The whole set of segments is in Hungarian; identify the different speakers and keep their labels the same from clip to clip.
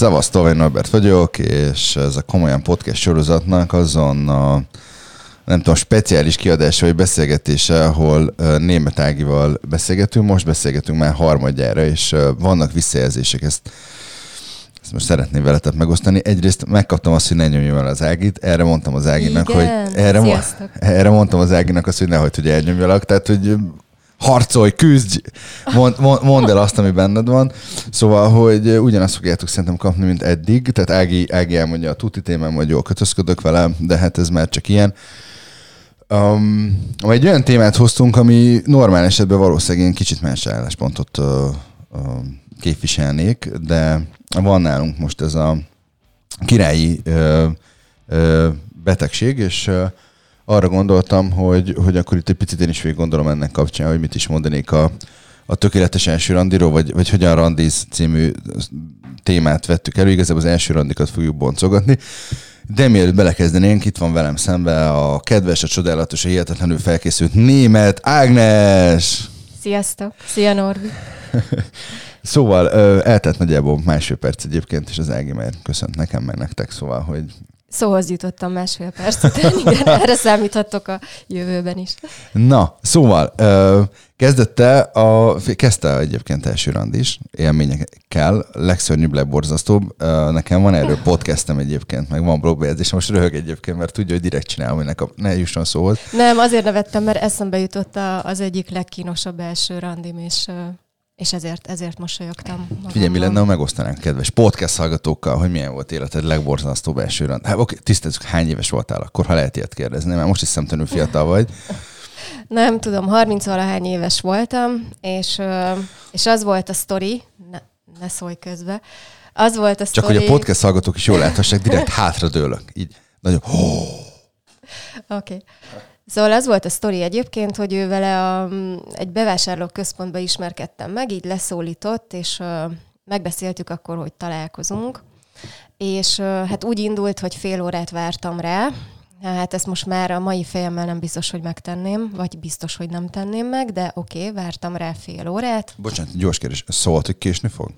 Speaker 1: Szevasztok, én Norbert vagyok, és ez a Komolyan Podcast sorozatnak azon a nem tudom, speciális kiadása vagy beszélgetése, ahol német Ágival beszélgetünk, most beszélgetünk már harmadjára, és vannak visszajelzések, ezt, ezt most szeretném veletek megosztani. Egyrészt megkaptam azt, hogy ne nyomjam el az Ágit, erre mondtam az Áginak,
Speaker 2: Igen,
Speaker 1: hogy erre, mo- erre mondtam az Áginak azt, hogy nehogy, hogy elnyomjalak, tehát hogy harcolj, küzdj, mond, mond el azt, ami benned van. Szóval, hogy ugyanazt fogjátok szerintem kapni, mint eddig, tehát Ági, Ági elmondja a tuti témám, hogy jól kötözködök vele, de hát ez már csak ilyen. Um, egy olyan témát hoztunk, ami normál esetben valószínűleg én kicsit más álláspontot uh, uh, képviselnék, de van nálunk most ez a királyi uh, uh, betegség, és uh, arra gondoltam, hogy, hogy akkor itt egy picit én is végig gondolom ennek kapcsán, hogy mit is mondanék a, a tökéletes első randiról, vagy, vagy hogyan randiz című témát vettük elő. Igazából az első randikat fogjuk boncogatni. De mielőtt belekezdenénk, itt van velem szembe a kedves, a csodálatos, a hihetetlenül felkészült német Ágnes!
Speaker 2: Sziasztok! Szia Norbi!
Speaker 1: szóval eltelt nagyjából másfél perc egyébként, és az Ági már köszönt nekem, meg nektek, szóval, hogy
Speaker 2: Szóhoz jutottam másfél perc után, igen, erre számíthatok a jövőben is.
Speaker 1: Na, szóval kezdette a, kezdte egyébként első rand is, élményekkel, legszörnyűbb, legborzasztóbb. Nekem van erről podcastem egyébként, meg van blogbejegyzés, most röhög egyébként, mert tudja, hogy direkt csinálom, hogy ne, kap, ne jusson szóhoz.
Speaker 2: Nem, azért nevettem, mert eszembe jutott az egyik legkínosabb első randim, és és ezért, ezért mosolyogtam. Magamban.
Speaker 1: Figyelj, mi lenne, ha megosztanánk kedves podcast hallgatókkal, hogy milyen volt életed legborzasztóbb első rand. Hát oké, tisztázzuk, hány éves voltál akkor, ha lehet ilyet kérdezni, mert most is szemtelenül fiatal vagy.
Speaker 2: Nem tudom, 30 valahány éves voltam, és, és az volt a sztori, ne, ne szólj közbe, az volt a
Speaker 1: Csak hogy a podcast hallgatók is jól láthassák, direkt hátra dőlök. Így nagyon...
Speaker 2: Oké. Okay. Szóval az volt a sztori egyébként, hogy ő vele a, egy bevásárló központba ismerkedtem meg, így leszólított, és megbeszéltük akkor, hogy találkozunk. És hát úgy indult, hogy fél órát vártam rá, Hát ezt most már a mai fejemmel nem biztos, hogy megtenném, vagy biztos, hogy nem tenném meg, de oké, okay, vártam rá fél órát.
Speaker 1: Bocsánat, gyors kérdés, szólt, hogy késni fog?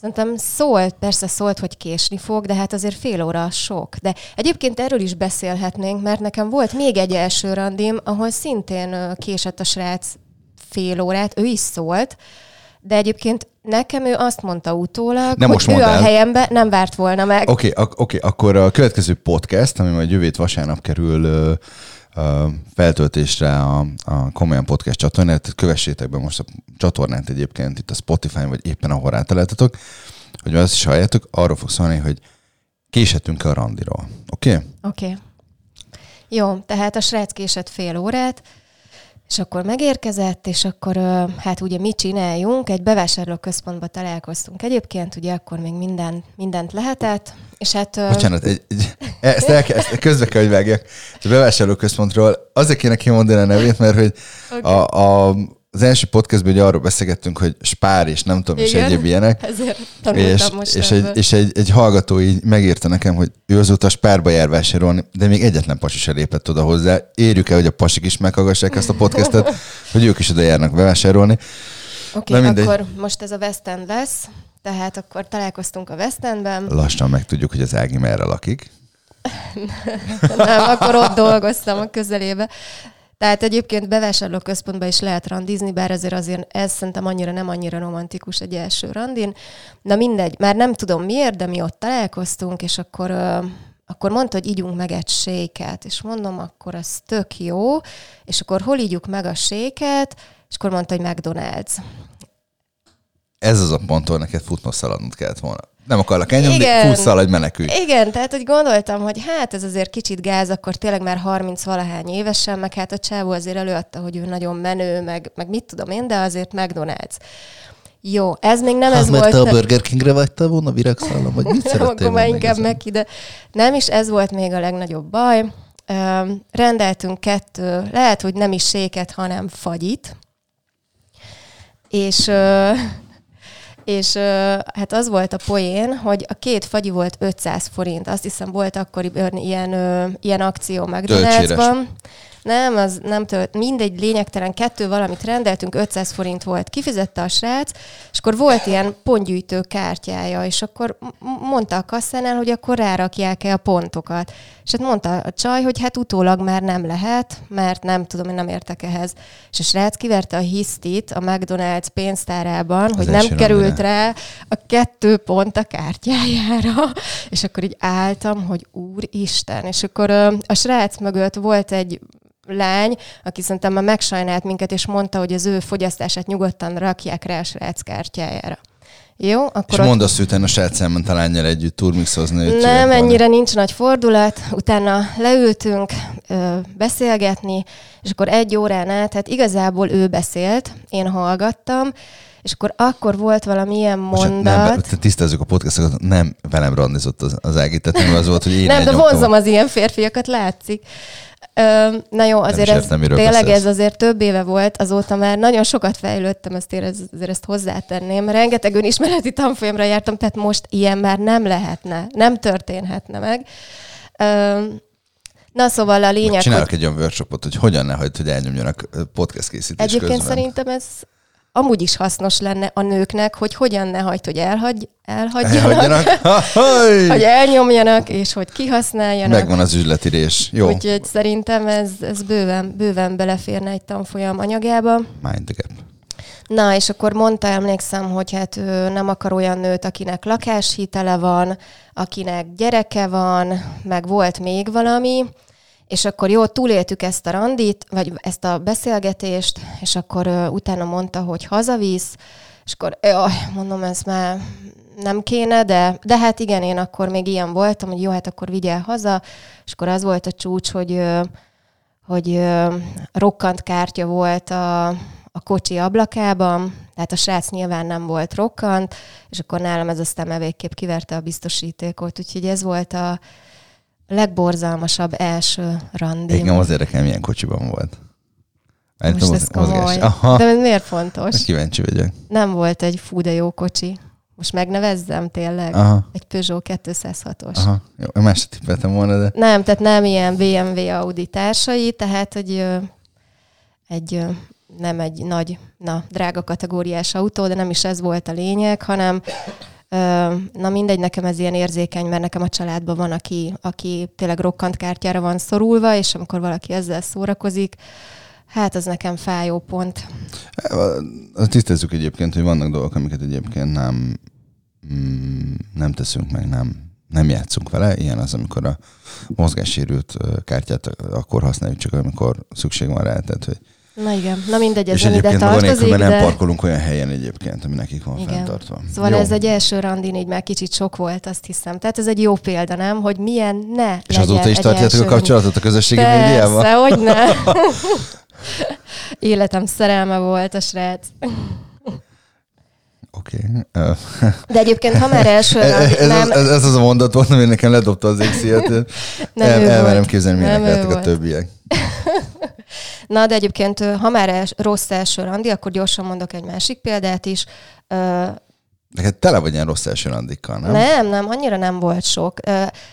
Speaker 2: Szerintem szólt, persze szólt, hogy késni fog, de hát azért fél óra sok. De egyébként erről is beszélhetnénk, mert nekem volt még egy első randim, ahol szintén késett a srác fél órát, ő is szólt, de egyébként nekem ő azt mondta utólag, nem hogy most ő a helyembe nem várt volna meg.
Speaker 1: Oké, okay, ak- okay, akkor a következő podcast, ami majd jövét vasárnap kerül feltöltésre a, a Komolyan Podcast csatornát, kövessétek be most a csatornát egyébként itt a Spotify-n, vagy éppen ahol rátaláltatok, hogy azt is halljátok, arról fog szólni, hogy késhetünk-e a randiról. Oké? Okay?
Speaker 2: Oké. Okay. Jó, tehát a srác késett fél órát, és akkor megérkezett, és akkor hát ugye mit csináljunk? Egy bevásárlóközpontba találkoztunk egyébként, ugye akkor még minden, mindent lehetett, és hát...
Speaker 1: Bocsánat, egy, egy, ezt, el, ezt közbe kell, hogy vágjak. A bevásárlóközpontról azért kéne kimondani a nevét, mert hogy okay. a, a az első podcastban ugye arról beszélgettünk, hogy spár és nem tudom, Igen, és egyéb ilyenek.
Speaker 2: Ezért
Speaker 1: és,
Speaker 2: most
Speaker 1: és, egy, és egy, egy, hallgató így megírta nekem, hogy ő azóta spárba jár vásárolni, de még egyetlen pasi se lépett oda hozzá. Érjük el, hogy a pasik is meghallgassák ezt a podcastet, hogy ők is oda járnak bevásárolni.
Speaker 2: Oké, okay, akkor most ez a West End lesz, tehát akkor találkoztunk a West Endben.
Speaker 1: Lassan megtudjuk, hogy az Ági merre lakik.
Speaker 2: nem, akkor ott dolgoztam a közelébe. Tehát egyébként bevásárlóközpontban is lehet randizni, bár azért azért ez szerintem annyira nem annyira romantikus egy első randin. Na mindegy, már nem tudom miért, de mi ott találkoztunk, és akkor, akkor mondta, hogy ígyunk meg egy séket, és mondom, akkor ez tök jó, és akkor hol ígyuk meg a séket, és akkor mondta, hogy McDonald's.
Speaker 1: Ez az a pont, ahol neked futnosszaladnod kellett volna nem akarlak elnyomni, fusszal, hogy menekülj.
Speaker 2: Igen, tehát hogy gondoltam, hogy hát ez azért kicsit gáz, akkor tényleg már 30 valahány évesen, meg hát a csávó azért előadta, hogy ő nagyon menő, meg, meg mit tudom én, de azért McDonald's. Jó, ez még nem hát, ez
Speaker 1: mert
Speaker 2: volt.
Speaker 1: te a Burger Kingre vagytál volna virágszállam, vagy mit szerettél
Speaker 2: Akkor már inkább meg ide. Nem is ez volt még a legnagyobb baj. rendeltünk kettő, lehet, hogy nem is séket, hanem fagyit. És és hát az volt a poén, hogy a két fagyi volt 500 forint. Azt hiszem volt akkoriban ilyen, ilyen akció McDonald'sban. Nem, az nem tölt. Mindegy, lényegtelen kettő valamit rendeltünk, 500 forint volt. Kifizette a srác, és akkor volt ilyen pontgyűjtő kártyája, és akkor mondta a kasszánál, hogy akkor rárakják-e a pontokat. És hát mondta a csaj, hogy hát utólag már nem lehet, mert nem tudom, én nem értek ehhez. És a srác kiverte a hisztit a McDonald's pénztárában, az hogy nem került rá a kettő pont a kártyájára. És akkor így álltam, hogy úristen. És akkor a srác mögött volt egy lány, aki szerintem már megsajnált minket, és mondta, hogy az ő fogyasztását nyugodtan rakják rá a srác kártyájára. Jó, akkor
Speaker 1: És ott... mondasz, utána a elment a lányjal együtt turmixozni.
Speaker 2: Nem, ennyire nincs nagy fordulat. Utána leültünk ö, beszélgetni, és akkor egy órán át, hát igazából ő beszélt, én hallgattam, és akkor akkor volt valamilyen mondat.
Speaker 1: Nem, tisztázzuk a podcastot, nem velem randizott az, az Ági, tehát nem az volt, hogy én
Speaker 2: Nem, de vonzom az ilyen férfiakat, látszik. Ö, na jó, azért ez, értem, tényleg beszélsz. ez azért több éve volt, azóta már nagyon sokat fejlődtem, ezt én azért ezt hozzátenném. Rengeteg önismereti tanfolyamra jártam, tehát most ilyen már nem lehetne, nem történhetne meg. Ö, Na szóval a lényeg...
Speaker 1: Csinálok hogy... egy olyan workshopot, hogy hogyan ne hagyd, hogy elnyomjanak podcast készítés
Speaker 2: Egyébként
Speaker 1: közben.
Speaker 2: szerintem ez amúgy is hasznos lenne a nőknek, hogy hogyan ne hagyd, hogy elhagy, elhagyjanak, hogy elnyomjanak, és hogy kihasználjanak.
Speaker 1: Megvan az üzletírés. Jó.
Speaker 2: Úgyhogy szerintem ez, ez bőven, bőven beleférne egy tanfolyam anyagába.
Speaker 1: Mind the gap.
Speaker 2: Na, és akkor mondta, emlékszem, hogy hát ő nem akar olyan nőt, akinek lakáshitele van, akinek gyereke van, meg volt még valami, és akkor jó, túléltük ezt a randit, vagy ezt a beszélgetést, és akkor uh, utána mondta, hogy hazavisz, és akkor jaj, mondom, ez már nem kéne, de, de hát igen, én akkor még ilyen voltam, hogy jó, hát akkor vigyel haza, és akkor az volt a csúcs, hogy, hogy rokkant kártya volt a, a kocsi ablakában, tehát a srác nyilván nem volt rokkant, és akkor nálam ez aztán végképp kiverte a biztosítékot, úgyhogy ez volt a, legborzalmasabb első randi.
Speaker 1: Igen, az érdekel, milyen kocsiban volt.
Speaker 2: Most ez komoly. Aha. De miért fontos?
Speaker 1: Kíváncsi vagyok.
Speaker 2: Nem volt egy fú, de jó kocsi. Most megnevezzem tényleg? Aha. Egy Peugeot 206-os. Aha.
Speaker 1: Jó, más tippeltem volna, de...
Speaker 2: Nem, tehát nem ilyen BMW Audi társai, tehát egy, egy nem egy nagy, na, drága kategóriás autó, de nem is ez volt a lényeg, hanem Na mindegy, nekem ez ilyen érzékeny, mert nekem a családban van, aki, aki tényleg rokkant kártyára van szorulva, és amikor valaki ezzel szórakozik, hát az nekem fájó pont.
Speaker 1: Tisztezzük egyébként, hogy vannak dolgok, amiket egyébként nem, mm, nem teszünk meg, nem, nem játszunk vele. Ilyen az, amikor a mozgássérült kártyát akkor használjuk, csak amikor szükség van rá. Tehát, hogy
Speaker 2: Na igen, na mindegy, ez nem ide tartozik,
Speaker 1: de... nem parkolunk olyan helyen egyébként, ami nekik van igen. fenntartva.
Speaker 2: Szóval jó. ez egy első randin így már kicsit sok volt, azt hiszem. Tehát ez egy jó példa, nem? Hogy milyen ne
Speaker 1: És azóta is tartjátok a kapcsolatot a közösségi médiával?
Speaker 2: Persze, hogy ne. Életem szerelme volt a srác.
Speaker 1: Oké. Okay.
Speaker 2: De egyébként, ha már első ez,
Speaker 1: ez, nem... ez, ez, az a mondat volt, ami nekem ledobta az égsziet. El, elmerem képzelni, milyenek lettek a többiek.
Speaker 2: Na, de egyébként, ha már els, rossz első randi, akkor gyorsan mondok egy másik példát is.
Speaker 1: Neked tele vagy ilyen rossz első randikkal, nem?
Speaker 2: Nem, nem, annyira nem volt sok.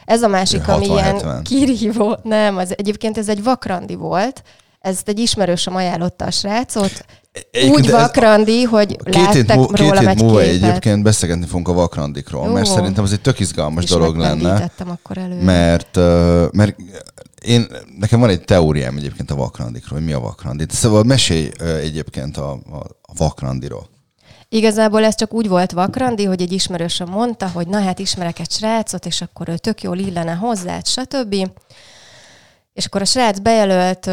Speaker 2: Ez a másik, ami ilyen kirívó. Nem, az, egyébként ez egy vakrandi volt. Ezt egy ismerősöm ajánlotta a srácot. Egyébként Úgy vakrandi, hogy két láttak mú, róla két hét múlva képet.
Speaker 1: egyébként beszélgetni fogunk a vakrandikról, Jó. mert szerintem ez egy tök izgalmas És dolog lenne.
Speaker 2: akkor elő.
Speaker 1: Mert, mert én, nekem van egy teóriám egyébként a vakrandikról, hogy mi a vakrandi. Szóval mesélj egyébként a, a, a vakrandiról.
Speaker 2: Igazából ez csak úgy volt vakrandi, hogy egy ismerősöm mondta, hogy na hát ismerek egy srácot, és akkor ő tök jól illene hozzá, stb. És akkor a srác bejelölt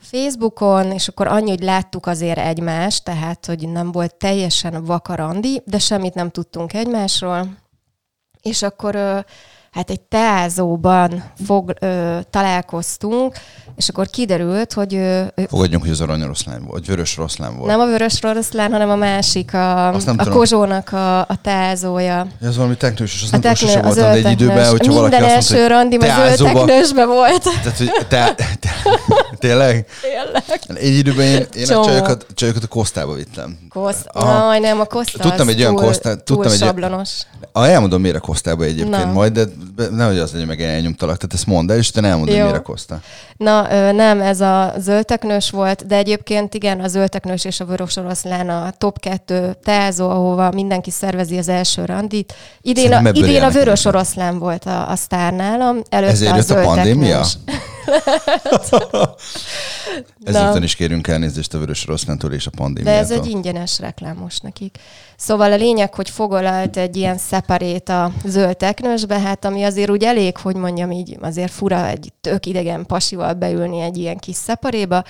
Speaker 2: Facebookon, és akkor annyi, hogy láttuk azért egymást, tehát, hogy nem volt teljesen vakarandi, de semmit nem tudtunk egymásról. És akkor hát egy teázóban fog, ö, találkoztunk, és akkor kiderült, hogy... Ö,
Speaker 1: Fogadjunk, hogy az arany oroszlán volt, vagy vörös oroszlán volt.
Speaker 2: Nem a vörös oroszlán, hanem a másik, a, a kozsónak a, a teázója.
Speaker 1: Ja, ez valami teknős, és azt nem teknő, voltam, de egy időben, hogyha Minden valaki
Speaker 2: első azt mondta, randim az teknősbe volt.
Speaker 1: Tehát, hogy te, te, tényleg?
Speaker 2: Tényleg.
Speaker 1: Egy időben én, én a csajokat, csajokat a kosztába vittem.
Speaker 2: Koszt, Aj, nem, a kosztá
Speaker 1: Tudtam egy olyan kosztát, tudtam
Speaker 2: egy sablonos.
Speaker 1: Elmondom miért a kosztába egyébként majd, de nehogy az legyen meg elnyomtalak, tehát ezt mondd el, és te elmondod,
Speaker 2: Jó.
Speaker 1: mire kosztál.
Speaker 2: Na, ö, nem, ez a zöldteknős volt, de egyébként igen, a zöldteknős és a vörös oroszlán a top kettő teázó, ahova mindenki szervezi az első randit. Idén a,
Speaker 1: Szerintem
Speaker 2: idén a vörös oroszlán volt a, a sztár nálam, előtte
Speaker 1: Ezért
Speaker 2: a
Speaker 1: jött a pandémia? Ezúttal is kérünk elnézést a Vörös Oroszlántól és a
Speaker 2: De
Speaker 1: pandémiától.
Speaker 2: ez egy ingyenes reklám most nekik. Szóval a lényeg, hogy fogolalt egy ilyen szeparét a zöld teknősbe, hát ami azért úgy elég, hogy mondjam így, azért fura egy tök idegen pasival beülni egy ilyen kis szeparéba.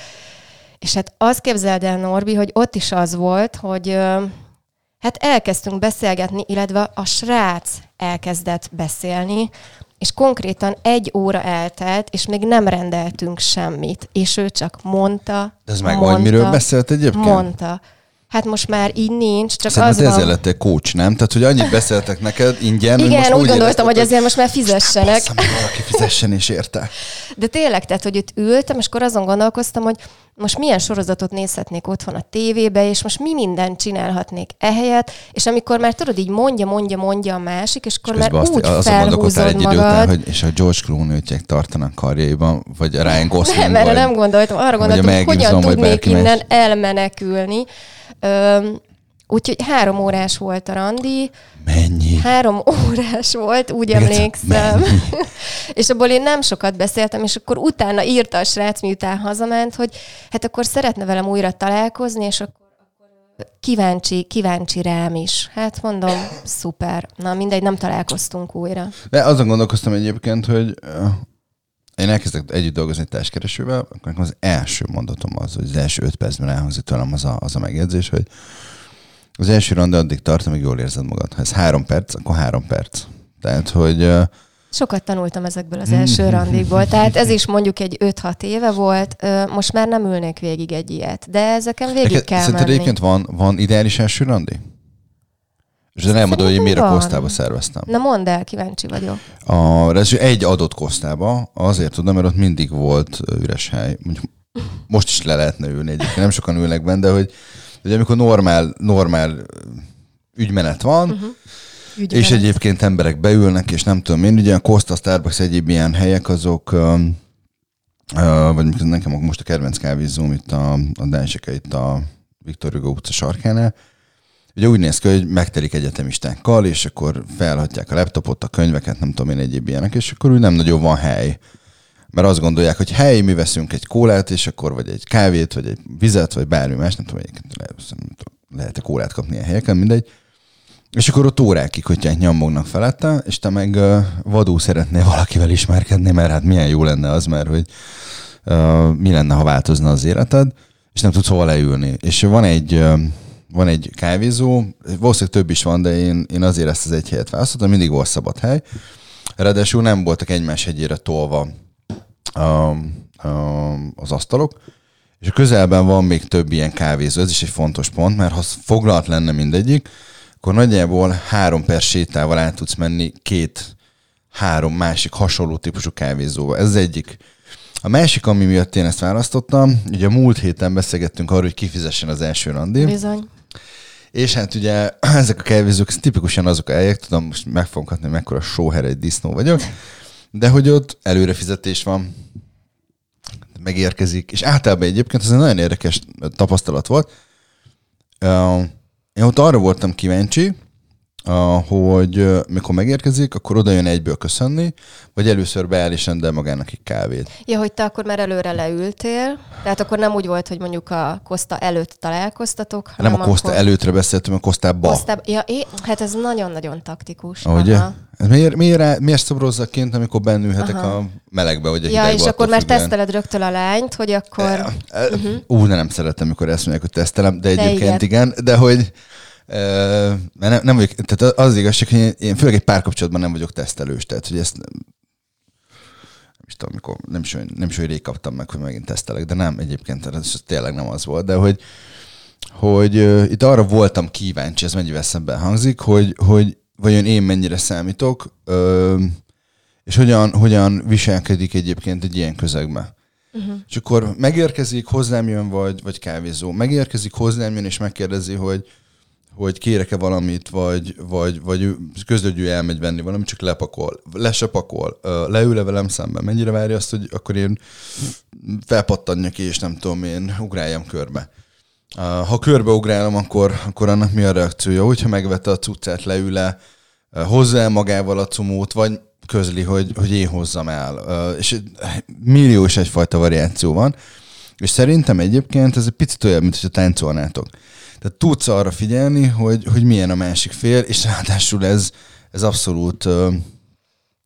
Speaker 2: És hát azt képzeld el, Norbi, hogy ott is az volt, hogy hát elkezdtünk beszélgetni, illetve a srác elkezdett beszélni, és konkrétan egy óra eltelt, és még nem rendeltünk semmit. És ő csak mondta,
Speaker 1: De ez meg
Speaker 2: mondta,
Speaker 1: miről beszélt egyébként?
Speaker 2: Mondta. Hát most már így nincs, csak
Speaker 1: Szerintem
Speaker 2: az
Speaker 1: te ezzel
Speaker 2: van...
Speaker 1: lettél coach, nem? Tehát, hogy annyit beszéltek neked ingyen, hogy
Speaker 2: Igen,
Speaker 1: most
Speaker 2: úgy
Speaker 1: úgy
Speaker 2: gondoltam, hogy ezért most már fizessenek.
Speaker 1: Bassza meg, valaki fizessen és érte.
Speaker 2: De tényleg, tehát, hogy itt ültem, és akkor azon gondolkoztam, hogy most milyen sorozatot nézhetnék otthon a tévébe, és most mi mindent csinálhatnék ehelyett, és amikor már tudod, így mondja, mondja, mondja a másik, és akkor már
Speaker 1: Közben azt,
Speaker 2: úgy
Speaker 1: gondolkodtál
Speaker 2: felhúzod
Speaker 1: egy idő után,
Speaker 2: magad.
Speaker 1: hogy és a George Clooney-t tartanak karjaiban, vagy a Ryan Gosling,
Speaker 2: Nem, erre nem gondoltam. Arra gondoltam, hogy hogyan tudnék innen elmenekülni. Úgyhogy három órás volt a randi,
Speaker 1: Mennyi?
Speaker 2: három órás volt, úgy
Speaker 1: egyszer,
Speaker 2: emlékszem. és abból én nem sokat beszéltem, és akkor utána írta a srác, miután hazament, hogy hát akkor szeretne velem újra találkozni, és akkor kíváncsi, kíváncsi rám is. Hát mondom, szuper. Na mindegy, nem találkoztunk újra.
Speaker 1: De azon gondolkoztam egyébként, hogy én elkezdek együtt dolgozni társkeresővel, akkor nekem az első mondatom az, hogy az első öt percben elhangzik tőlem az a, az a megjegyzés, hogy az első rande addig tart, amíg jól érzed magad. Ha ez három perc, akkor három perc. Tehát, hogy
Speaker 2: Sokat tanultam ezekből az első randikból, tehát ez is mondjuk egy 5-6 éve volt, most már nem ülnék végig egy ilyet, de ezeken végig
Speaker 1: neked,
Speaker 2: kell
Speaker 1: szerinted
Speaker 2: menni.
Speaker 1: egyébként van, van ideális első randi? És de nem mondod, hogy a
Speaker 2: van.
Speaker 1: kosztába szerveztem.
Speaker 2: Na mondd el, kíváncsi vagyok.
Speaker 1: A, ez egy adott kosztába, azért tudom, mert ott mindig volt üres hely. Mondjuk most is le lehetne ülni egyébként, nem sokan ülnek benne, de hogy, hogy amikor normál, normál ügymenet van, uh-huh.
Speaker 2: Ügyben.
Speaker 1: és egyébként emberek beülnek, és nem tudom én, ugye a Costa, Starbucks, egyéb ilyen helyek, azok, um, uh, vagy nekem most a kedvenc kávézóm itt a, a Denseke, itt a Viktor Hugo utca sarkánál, Ugye úgy néz ki, hogy megtelik egyetemistákkal, és akkor felhagyják a laptopot, a könyveket, nem tudom én, egyéb ilyenek, és akkor úgy nem nagyon van hely. Mert azt gondolják, hogy hely, mi veszünk egy kólát, és akkor vagy egy kávét, vagy egy vizet, vagy bármi más, nem tudom, egyébként lehet, tudom, lehet-e kólát kapni ilyen helyeken, mindegy. És akkor ott órákig, hogy nyomognak felette, és te meg uh, vadul szeretnél valakivel ismerkedni, mert hát milyen jó lenne az, mert hogy uh, mi lenne, ha változna az életed, és nem tudsz hova leülni. És van egy, uh, van egy kávézó, valószínűleg több is van, de én, én azért ezt az egy helyet választottam, mindig volt szabad hely. Ráadásul nem voltak egymás hegyére tolva um, um, az asztalok, és a közelben van még több ilyen kávézó, ez is egy fontos pont, mert ha foglalt lenne mindegyik, akkor nagyjából három perc sétával át tudsz menni két, három másik hasonló típusú kávézóba. Ez az egyik. A másik, ami miatt én ezt választottam, ugye a múlt héten beszélgettünk arról, hogy kifizessen az első randi.
Speaker 2: Bizony.
Speaker 1: És hát ugye ezek a kávézók tipikusan azok a helyek, tudom, most meg fogom kapni, mekkora sóher egy disznó vagyok, de hogy ott előrefizetés van, megérkezik, és általában egyébként ez egy nagyon érdekes tapasztalat volt. Én ott arra voltam kíváncsi, hogy mikor megérkezik, akkor oda jön egyből köszönni, vagy először beáll és rendel magának egy kávét.
Speaker 2: Ja, hogy te akkor már előre leültél, tehát akkor nem úgy volt, hogy mondjuk a Koszta előtt találkoztatok,
Speaker 1: Nem
Speaker 2: hanem
Speaker 1: a Koszta
Speaker 2: akkor...
Speaker 1: előtre beszéltem, a Kosztába.
Speaker 2: Kosztába... Ja, é, hát ez nagyon-nagyon taktikus.
Speaker 1: Ahogy,
Speaker 2: Aha.
Speaker 1: ez miért, miért, miért szobrozza kint, amikor bennülhetek
Speaker 2: Aha.
Speaker 1: a melegbe, vagy a
Speaker 2: Ja, és akkor már
Speaker 1: függően?
Speaker 2: teszteled rögtön a lányt, hogy akkor...
Speaker 1: Uh-huh. Ú, nem szeretem, amikor ezt mondják, hogy tesztelem, de
Speaker 2: De
Speaker 1: egyébként igen, de hogy mert nem, nem vagyok, tehát az az igazság, hogy én, főleg egy párkapcsolatban nem vagyok tesztelős, tehát hogy ezt nem, is tudom, amikor, nem is, nem is olyan rég kaptam meg, hogy megint tesztelek, de nem egyébként, ez tényleg nem az volt, de hogy, hogy uh, itt arra voltam kíváncsi, ez mennyivel szemben hangzik, hogy, hogy vajon én mennyire számítok, uh, és hogyan, hogyan viselkedik egyébként egy ilyen közegben. Uh-huh. És akkor megérkezik, hozzám jön, vagy, vagy kávézó. Megérkezik, hozzám jön, és megkérdezi, hogy, hogy kérek-e valamit, vagy, vagy, vagy ő közlődjű elmegy venni valamit, csak lepakol, le se pakol, velem szemben, mennyire várja azt, hogy akkor én felpattanjak és nem tudom, én ugráljam körbe. Ha körbe ugrálom, akkor, akkor annak mi a reakciója? Hogyha megvette a cuccát, leül-e, hozza el magával a cumót, vagy közli, hogy, hogy én hozzam el. És millió is egyfajta variáció van. És szerintem egyébként ez egy picit olyan, mint hogy táncolnátok. Tehát tudsz arra figyelni, hogy, hogy milyen a másik fél, és ráadásul ez, ez abszolút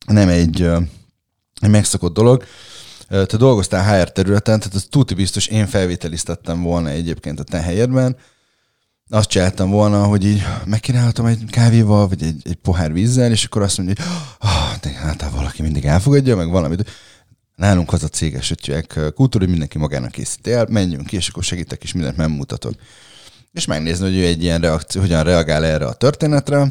Speaker 1: nem egy, uh, egy megszokott dolog. Te dolgoztál HR területen, tehát az tuti biztos, én felvételiztettem volna egyébként a te helyedben, azt csináltam volna, hogy így megkínálhatom egy kávéval, vagy egy, egy pohár vízzel, és akkor azt mondja, hogy oh, hát valaki mindig elfogadja, meg valamit. Nálunk az a céges ötjek kultúra, hogy mindenki magának készíti el, menjünk ki, és akkor segítek, és mindent megmutatok és megnézni, hogy ő egy ilyen reakció, hogyan reagál erre a történetre.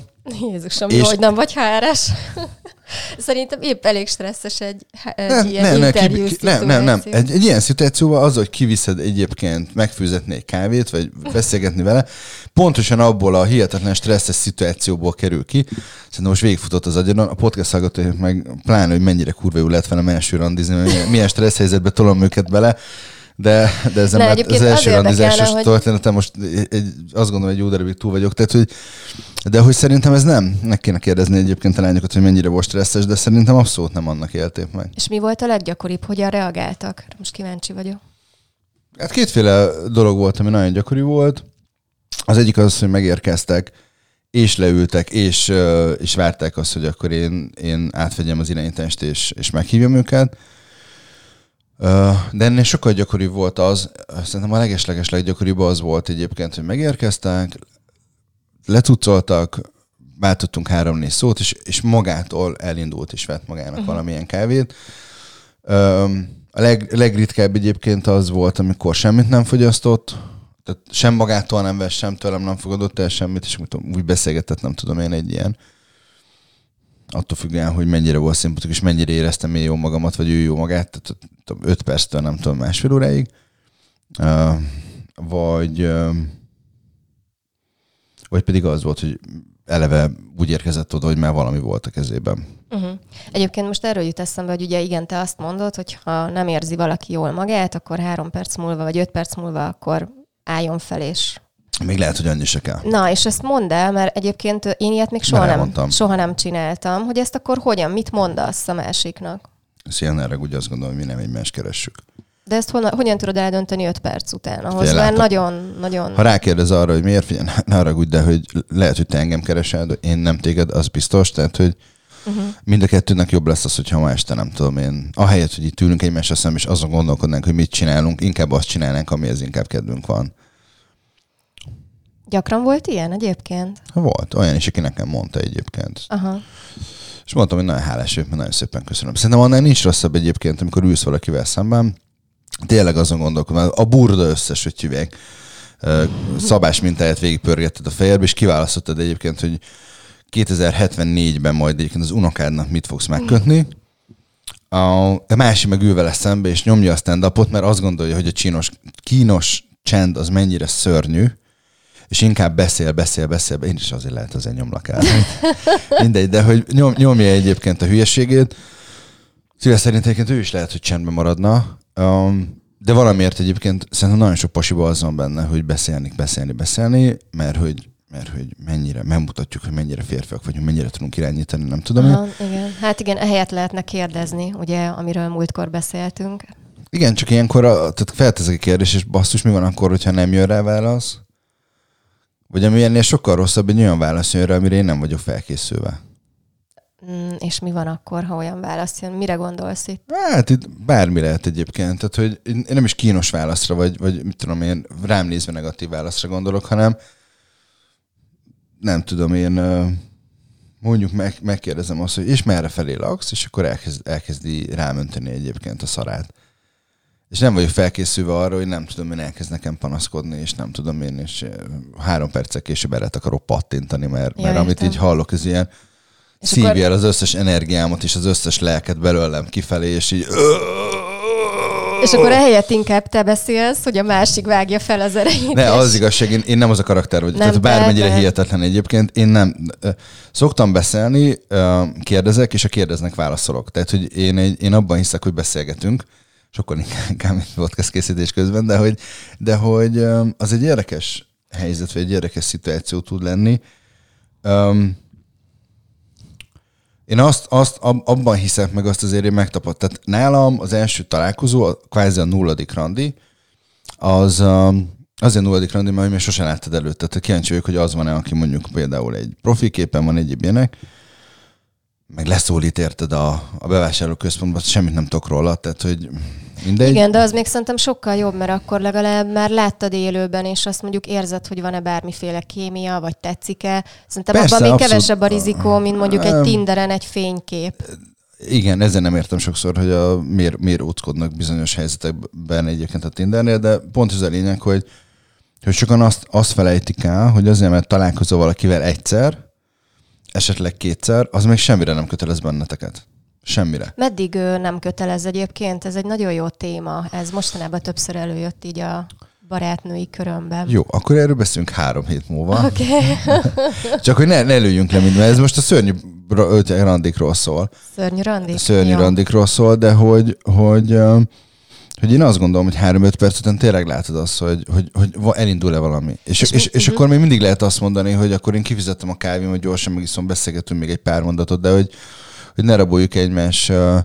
Speaker 2: Jézusom, és... hogy nem vagy HRS? Szerintem épp elég stresszes egy, egy nem, ilyen nem, interjú ki, ki, nem, nem, nem.
Speaker 1: Egy, egy ilyen szituációban az, hogy kiviszed egyébként megfőzetni egy kávét, vagy beszélgetni vele, pontosan abból a hihetetlen stresszes szituációból kerül ki. Szerintem most végigfutott az agyadon. A podcast hallgatók meg pláne, hogy mennyire kurva jó lett velem első randizni, milyen stressz helyzetbe tolom őket bele de, de ez nem hát az első randizásos hogy... történetem, most egy, azt gondolom, egy jó darabig túl vagyok, tehát, hogy, de hogy szerintem ez nem, meg kéne kérdezni egyébként a lányokat, hogy mennyire volt stresszes, de szerintem abszolút nem annak élték meg.
Speaker 2: És mi volt a leggyakoribb, hogyan reagáltak? Most kíváncsi vagyok.
Speaker 1: Hát kétféle dolog volt, ami nagyon gyakori volt. Az egyik az, hogy megérkeztek, és leültek, és, és várták azt, hogy akkor én, én átvegyem az irányítást, és, és meghívjam őket. De ennél sokkal gyakoribb volt az, szerintem a legesleges leggyakoribb az volt egyébként, hogy megérkeztek, letucoltak, váltottunk három-négy szót, és, és magától elindult és vett magának uh-huh. valamilyen kávét. A leg, legritkább egyébként az volt, amikor semmit nem fogyasztott, tehát sem magától nem vesz, sem tőlem nem fogadott el semmit, és úgy beszélgetett, nem tudom én egy ilyen attól függően, hogy mennyire volt szimpatikus, és mennyire éreztem én jó magamat, vagy ő jó magát, tehát 5 perctől nem tudom, másfél óráig. Vagy, vagy pedig az volt, hogy eleve úgy érkezett oda, hogy már valami volt a kezében.
Speaker 2: Uh-huh. Egyébként most erről jut eszembe, hogy ugye igen, te azt mondod, hogy ha nem érzi valaki jól magát, akkor három perc múlva, vagy öt perc múlva, akkor álljon fel és
Speaker 1: még lehet, hogy annyi se kell.
Speaker 2: Na, és ezt mondd el, mert egyébként én ilyet még soha, nem, soha nem csináltam, hogy ezt akkor hogyan, mit mondasz a másiknak?
Speaker 1: Ezt ilyen erre úgy azt gondolom, hogy mi nem egymást keressük.
Speaker 2: De ezt honna, hogyan tudod eldönteni öt perc után? Ahhoz már nagyon, nagyon...
Speaker 1: Ha rákérdez arra, hogy miért, figyelj, ne haragudj, de hogy lehet, hogy te engem keresel, de én nem téged, az biztos. Tehát, hogy uh-huh. mind a kettőnek jobb lesz az, hogyha ma este nem tudom én, ahelyett, hogy itt ülünk egymásra szemben, és azon gondolkodnánk, hogy mit csinálunk, inkább azt csinálnánk, amihez inkább kedvünk van.
Speaker 2: Gyakran volt ilyen egyébként?
Speaker 1: Volt, olyan is, aki nekem mondta egyébként. Aha. És mondtam, hogy nagyon hálás vagyok, nagyon szépen köszönöm. Szerintem annál nincs rosszabb egyébként, amikor ülsz valakivel szemben. Tényleg azon gondolkodom, a burda összes, hogy hívják, szabás mintáját végigpörgetted a fejedbe, és kiválasztottad egyébként, hogy 2074-ben majd egyébként az unokádnak mit fogsz megkötni. A másik meg ül vele szembe, és nyomja a stand mert azt gondolja, hogy a csinos, kínos csend az mennyire szörnyű, és inkább beszél, beszél, beszél, én is azért lehet azért nyomlak el. Mindegy, de hogy nyom, nyomja egyébként a hülyeségét. Szíves szerint egyébként ő is lehet, hogy csendben maradna, um, de valamiért egyébként szerintem nagyon sok pasiba az van benne, hogy beszélni, beszélni, beszélni, mert hogy mert hogy mennyire, megmutatjuk, hogy mennyire férfiak vagyunk, mennyire tudunk irányítani, nem tudom Aha,
Speaker 2: én. Igen, hát igen, ehelyett lehetne kérdezni, ugye, amiről múltkor beszéltünk.
Speaker 1: Igen, csak ilyenkor a, tehát feltezek egy kérdés, és basszus, mi van akkor, hogyha nem jön rá válasz? Vagy ami ennél sokkal rosszabb, egy olyan válasz jön rá, amire én nem vagyok felkészülve.
Speaker 2: Mm, és mi van akkor, ha olyan válasz jön? Mire gondolsz itt?
Speaker 1: Hát itt bármi lehet egyébként. Tehát, hogy én nem is kínos válaszra, vagy, vagy mit tudom én, rám nézve negatív válaszra gondolok, hanem nem tudom, én mondjuk meg, megkérdezem azt, hogy és merre felé laksz, és akkor elkezd, elkezdi rámönteni egyébként a szarát. És nem vagyok felkészülve arra, hogy nem tudom, én elkezd nekem panaszkodni, és nem tudom én, és három percek később erre akarok pattintani, mert, ja, mert amit így hallok, ez ilyen szívja akkor... az összes energiámat és az összes lelket belőlem kifelé, és így
Speaker 2: És akkor ehelyett inkább te beszélsz, hogy a másik vágja fel az erejét.
Speaker 1: Ne, az igazság, én, én nem az a karakter vagyok.
Speaker 2: Nem,
Speaker 1: Tehát bármennyire
Speaker 2: te-
Speaker 1: hihetetlen egyébként, én nem. ö, Szoktam beszélni, ö, kérdezek, és a kérdeznek válaszolok. Tehát, hogy én, egy, én abban hiszek, hogy beszélgetünk, sokkal inkább, mint podcast készítés közben, de hogy, de hogy az egy érdekes helyzet, vagy egy érdekes szituáció tud lenni. Um, én azt, azt ab- abban hiszek, meg azt azért én megtapad. Tehát nálam az első találkozó, a- kvázi a nulladik randi, az um, azért nulladik randi, mert még sosem láttad előtte. Tehát kíváncsi vagyok, hogy az van-e, aki mondjuk például egy profi képen van egyéb ilyenek, meg leszólít érted a, a bevásárlóközpontban, semmit nem tudok róla, tehát hogy mindegy.
Speaker 2: Igen, de az még szerintem sokkal jobb, mert akkor legalább már láttad élőben, és azt mondjuk érzed, hogy van-e bármiféle kémia, vagy tetszik-e. Szerintem
Speaker 1: Persze,
Speaker 2: abban még
Speaker 1: abszolút.
Speaker 2: kevesebb a rizikó, mint mondjuk egy. Tinderen egy fénykép.
Speaker 1: Igen, ezzel nem értem sokszor, hogy a, miért, miért óckodnak bizonyos helyzetekben egyébként a Tindernél, de pont ez a lényeg, hogy, hogy sokan azt, azt felejtik el, hogy azért, mert találkozol valakivel egyszer, esetleg kétszer, az még semmire nem kötelez benneteket. Semmire.
Speaker 2: Meddig ö, nem kötelez egyébként? Ez egy nagyon jó téma. Ez mostanában többször előjött így a barátnői körömben.
Speaker 1: Jó, akkor erről beszélünk három hét múlva.
Speaker 2: Oké. Okay.
Speaker 1: Csak hogy ne, ne lőjünk le mindent, ez most a szörnyű randikról szól.
Speaker 2: Szörnyű randi?
Speaker 1: Szörnyű
Speaker 2: Jó.
Speaker 1: randikról szól, de hogy, hogy, hogy én azt gondolom, hogy 3-5 perc után tényleg látod azt, hogy, hogy, hogy elindul-e valami. És, és, és, és
Speaker 2: mhm.
Speaker 1: akkor még mindig lehet azt mondani, hogy akkor én kifizettem a kávémat, gyorsan megiszom, beszélgetünk még egy pár mondatot, de hogy, hogy ne raboljuk egymás ö,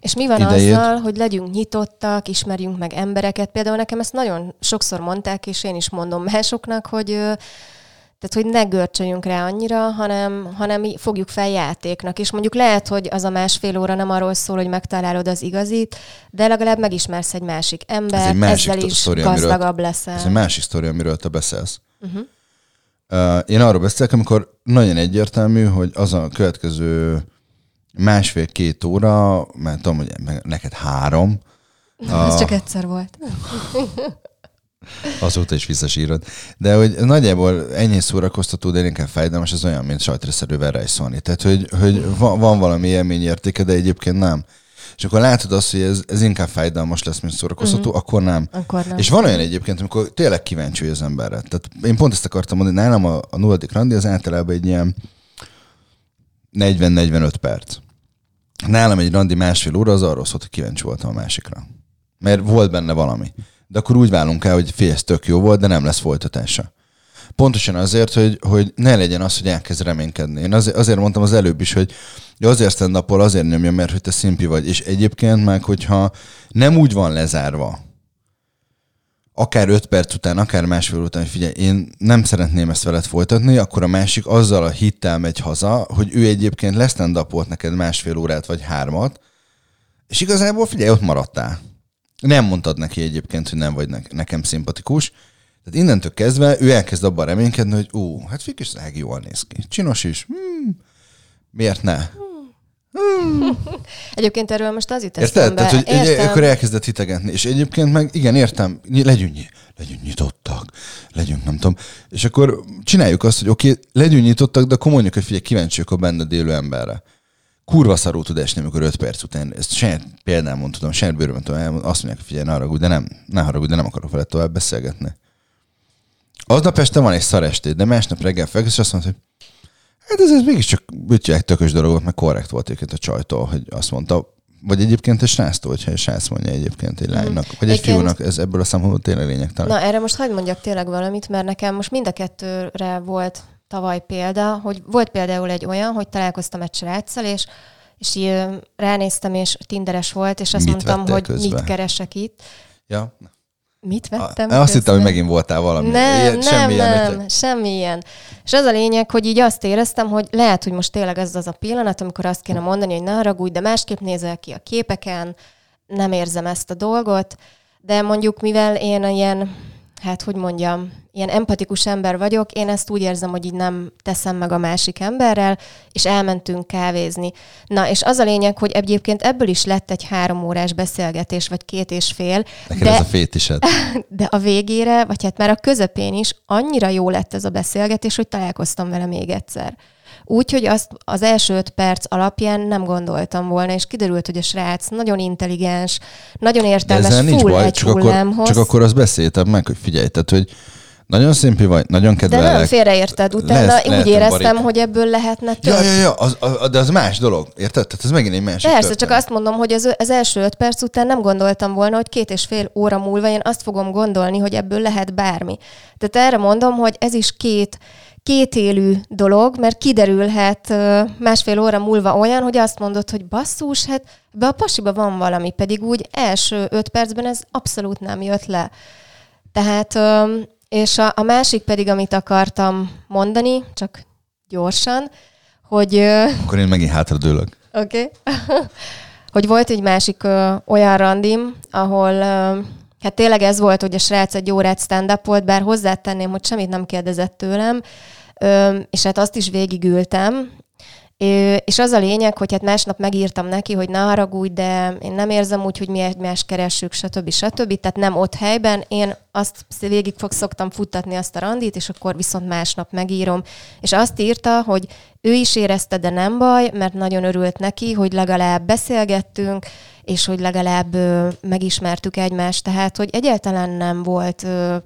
Speaker 2: És mi van
Speaker 1: idejét.
Speaker 2: azzal, hogy legyünk nyitottak, ismerjünk meg embereket? Például nekem ezt nagyon sokszor mondták, és én is mondom másoknak, hogy tehát, hogy ne görcsöljünk rá annyira, hanem, hanem fogjuk fel játéknak. És mondjuk lehet, hogy az a másfél óra nem arról szól, hogy megtalálod az igazit, de legalább megismersz egy másik
Speaker 1: Ez
Speaker 2: embert,
Speaker 1: egy másik
Speaker 2: ezzel is
Speaker 1: sztori, amiről-
Speaker 2: gazdagabb leszel.
Speaker 1: Ez egy másik sztori, amiről te beszélsz. Uh-huh. Uh, én arról beszélek, amikor nagyon egyértelmű, hogy az a következő másfél-két óra, mert tudom, hogy neked három,
Speaker 2: Ez csak egyszer volt.
Speaker 1: azóta is visszasírod. De hogy nagyjából ennyi szórakoztató, de inkább fájdalmas, az olyan, mint sajtreszerűvel rejszolni. Tehát, hogy, hogy van, van valami élményértéke, de egyébként nem. És akkor látod azt, hogy ez, ez inkább fájdalmas lesz, mint szórakoztató, uh-huh. akkor nem.
Speaker 2: Akkor nem.
Speaker 1: És van olyan egyébként, amikor tényleg kíváncsi az emberre. Tehát én pont ezt akartam mondani, nálam a, a nulladik randi az általában egy ilyen 40-45 perc. Nálam egy randi másfél óra az arról szólt, hogy kíváncsi voltam a másikra. Mert volt benne valami. De akkor úgy válunk el, hogy fél, ez tök jó volt, de nem lesz folytatása. Pontosan azért, hogy, hogy ne legyen az, hogy elkezd reménykedni. Én azért, azért mondtam az előbb is, hogy azért stand azért nyomja, mert hogy te szimpi vagy. És egyébként meg, hogyha nem úgy van lezárva, akár öt perc után, akár másfél után, hogy figyelj, én nem szeretném ezt veled folytatni, akkor a másik azzal a hittel megy haza, hogy ő egyébként stand neked másfél órát vagy hármat, és igazából figyelj, ott maradtál. Nem mondtad neki egyébként, hogy nem vagy ne- nekem szimpatikus. Tehát innentől kezdve ő elkezd abban reménykedni, hogy ú, hát Fikis Ági jól néz ki. Csinos is. Hmm, miért ne?
Speaker 2: Egyébként erről most az jut
Speaker 1: Érted? Tehát, hogy egy,
Speaker 2: Értem.
Speaker 1: akkor elkezdett hitegetni. És egyébként meg, igen, értem, legyünk, legyünk nyitottak, legyünk, nem tudom. És akkor csináljuk azt, hogy oké, okay, legyünk nyitottak, de akkor mondjuk, hogy figyelj, kíváncsiak a benned élő emberre. Kurva szarul tud esni, amikor 5 perc után, ezt saját példámon tudom, saját bőrömön tudom, azt mondják, figyelj, ne haragudj, de nem, ne haragudj, de nem akarok veled tovább beszélgetni. Aznap este van egy szar estét, de másnap reggel felkelsz, és azt mondod, hogy hát ez, ez mégiscsak ütje tökös dolog volt, meg korrekt volt egyébként a csajtól, hogy azt mondta, vagy egyébként egy sráctól, hogyha egy srác mondja egyébként egy lánynak, vagy egy
Speaker 2: Mhm. Egyébként-
Speaker 1: fiúnak, ez ebből a szempontból tényleg lényegtelen.
Speaker 2: Na, erre most hagyd mondjak tényleg valamit, mert nekem most mind a kettőre volt tavaly példa, hogy volt például egy olyan, hogy találkoztam egy sráccal, és, és így ránéztem, és tinderes volt, és azt
Speaker 1: Mit
Speaker 2: mondtam, hogy
Speaker 1: közbe?
Speaker 2: mit keresek itt.
Speaker 1: Ja?
Speaker 2: Mit
Speaker 1: A,
Speaker 2: vettem?
Speaker 1: azt hittem, hogy
Speaker 2: közben?
Speaker 1: megint voltál valami.
Speaker 2: Nem,
Speaker 1: Ilyen-
Speaker 2: nem,
Speaker 1: semmi ilyen,
Speaker 2: nem,
Speaker 1: hogy-
Speaker 2: semmi ilyen. És az a lényeg, hogy így azt éreztem, hogy lehet, hogy most tényleg ez az a pillanat, amikor azt kéne mondani, hogy ne haragudj, de másképp nézel ki a képeken, nem érzem ezt a dolgot, de mondjuk mivel én ilyen, hát hogy mondjam, ilyen empatikus ember vagyok, én ezt úgy érzem, hogy így nem teszem meg a másik emberrel, és elmentünk kávézni. Na, és az a lényeg, hogy egyébként ebből is lett egy három órás beszélgetés, vagy két és fél,
Speaker 1: Neked
Speaker 2: de
Speaker 1: ez a fétised.
Speaker 2: de a végére, vagy hát már a közepén is annyira jó lett ez a beszélgetés, hogy találkoztam vele még egyszer. Úgyhogy azt az első öt perc alapján nem gondoltam volna, és kiderült, hogy a srác nagyon intelligens, nagyon értelmes,
Speaker 1: ezzel nincs
Speaker 2: full
Speaker 1: baj, csak akkor,
Speaker 2: hullámhoz.
Speaker 1: csak akkor azt beszéltem meg, hogy figyelj, tehát, hogy nagyon szimpi vagy, nagyon
Speaker 2: De nem
Speaker 1: kedvelek.
Speaker 2: félreérted. Utána
Speaker 1: Lesz-
Speaker 2: úgy éreztem,
Speaker 1: barít.
Speaker 2: hogy ebből lehetne több.
Speaker 1: Ja, ja, ja, az, az, de az más dolog, érted? Tehát ez megint egy másik
Speaker 2: Persze,
Speaker 1: történet.
Speaker 2: csak azt mondom, hogy az, az első öt perc után nem gondoltam volna, hogy két és fél óra múlva én azt fogom gondolni, hogy ebből lehet bármi. Tehát erre mondom, hogy ez is két kétélű dolog, mert kiderülhet másfél óra múlva olyan, hogy azt mondod, hogy basszus, hát be a pasiba van valami, pedig úgy első öt percben ez abszolút nem jött le. Tehát, és a, a másik pedig, amit akartam mondani, csak gyorsan, hogy
Speaker 1: Akkor én megint hátradőlök.
Speaker 2: Oké. Okay. hogy volt egy másik ö, olyan randim, ahol ö, hát tényleg ez volt, hogy a srác egy órát stand volt, bár hozzátenném, hogy semmit nem kérdezett tőlem, és hát azt is végigültem, És az a lényeg, hogy hát másnap megírtam neki, hogy ne haragudj, de én nem érzem úgy, hogy mi egymást keressük, stb. stb. Tehát nem ott helyben. Én azt végig fog szoktam futtatni azt a randit, és akkor viszont másnap megírom. És azt írta, hogy ő is érezte, de nem baj, mert nagyon örült neki, hogy legalább beszélgettünk, és hogy legalább ö, megismertük egymást. Tehát, hogy egyáltalán nem volt ö,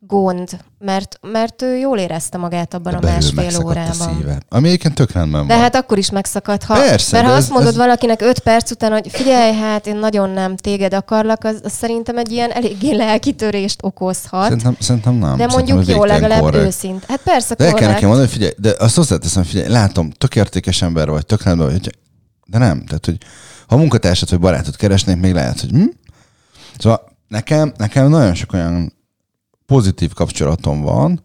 Speaker 2: gond, mert, mert ő jól érezte magát abban a
Speaker 1: belül
Speaker 2: másfél
Speaker 1: megszakadt a
Speaker 2: órában.
Speaker 1: szíve. Ami egyébként tök rendben
Speaker 2: De
Speaker 1: van.
Speaker 2: hát akkor is megszakad, ha,
Speaker 1: Persze,
Speaker 2: mert
Speaker 1: de
Speaker 2: ha
Speaker 1: ez-
Speaker 2: azt mondod
Speaker 1: ez-
Speaker 2: valakinek öt perc után, hogy figyelj, hát én nagyon nem téged akarlak, az, az szerintem egy ilyen eléggé lelkitörést okozhat.
Speaker 1: Szerintem, szerintem nem.
Speaker 2: de mondjuk jó, legalább
Speaker 1: korrekt.
Speaker 2: őszint. Hát persze,
Speaker 1: De el kell
Speaker 2: korrekt.
Speaker 1: nekem mondani, figyelj, de azt hozzáteszem, figyelj, látom, tök értékes ember vagy, tök rendben vagy, de nem. Tehát, hogy ha munkatársat vagy barátot keresnék, még lehet, hogy hm? Szóval nekem, nekem nagyon sok olyan pozitív kapcsolatom van,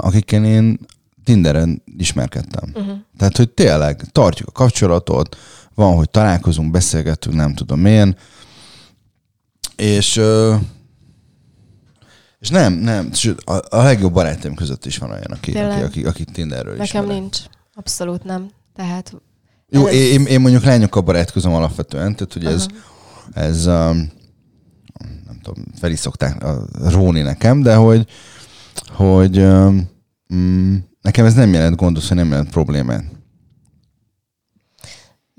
Speaker 1: akikkel én Tinderen ismerkedtem.
Speaker 2: Uh-huh.
Speaker 1: Tehát, hogy tényleg tartjuk a kapcsolatot, van, hogy találkozunk, beszélgetünk, nem tudom én, és és nem, nem, sőt, a, a legjobb barátaim között is van olyan, aki,
Speaker 2: Tényleg?
Speaker 1: aki, aki, aki Tinderről
Speaker 2: Nekem
Speaker 1: ismerek.
Speaker 2: nincs. Abszolút nem. Tehát
Speaker 1: Jó,
Speaker 2: Ez-
Speaker 1: én, én mondjuk lányokkal barátkozom alapvetően, tehát hogy ez,
Speaker 2: Aha.
Speaker 1: ez um, tudom, fel is szokták róni nekem, de hogy, hogy mm, nekem ez nem jelent gondot, hogy nem jelent problémát.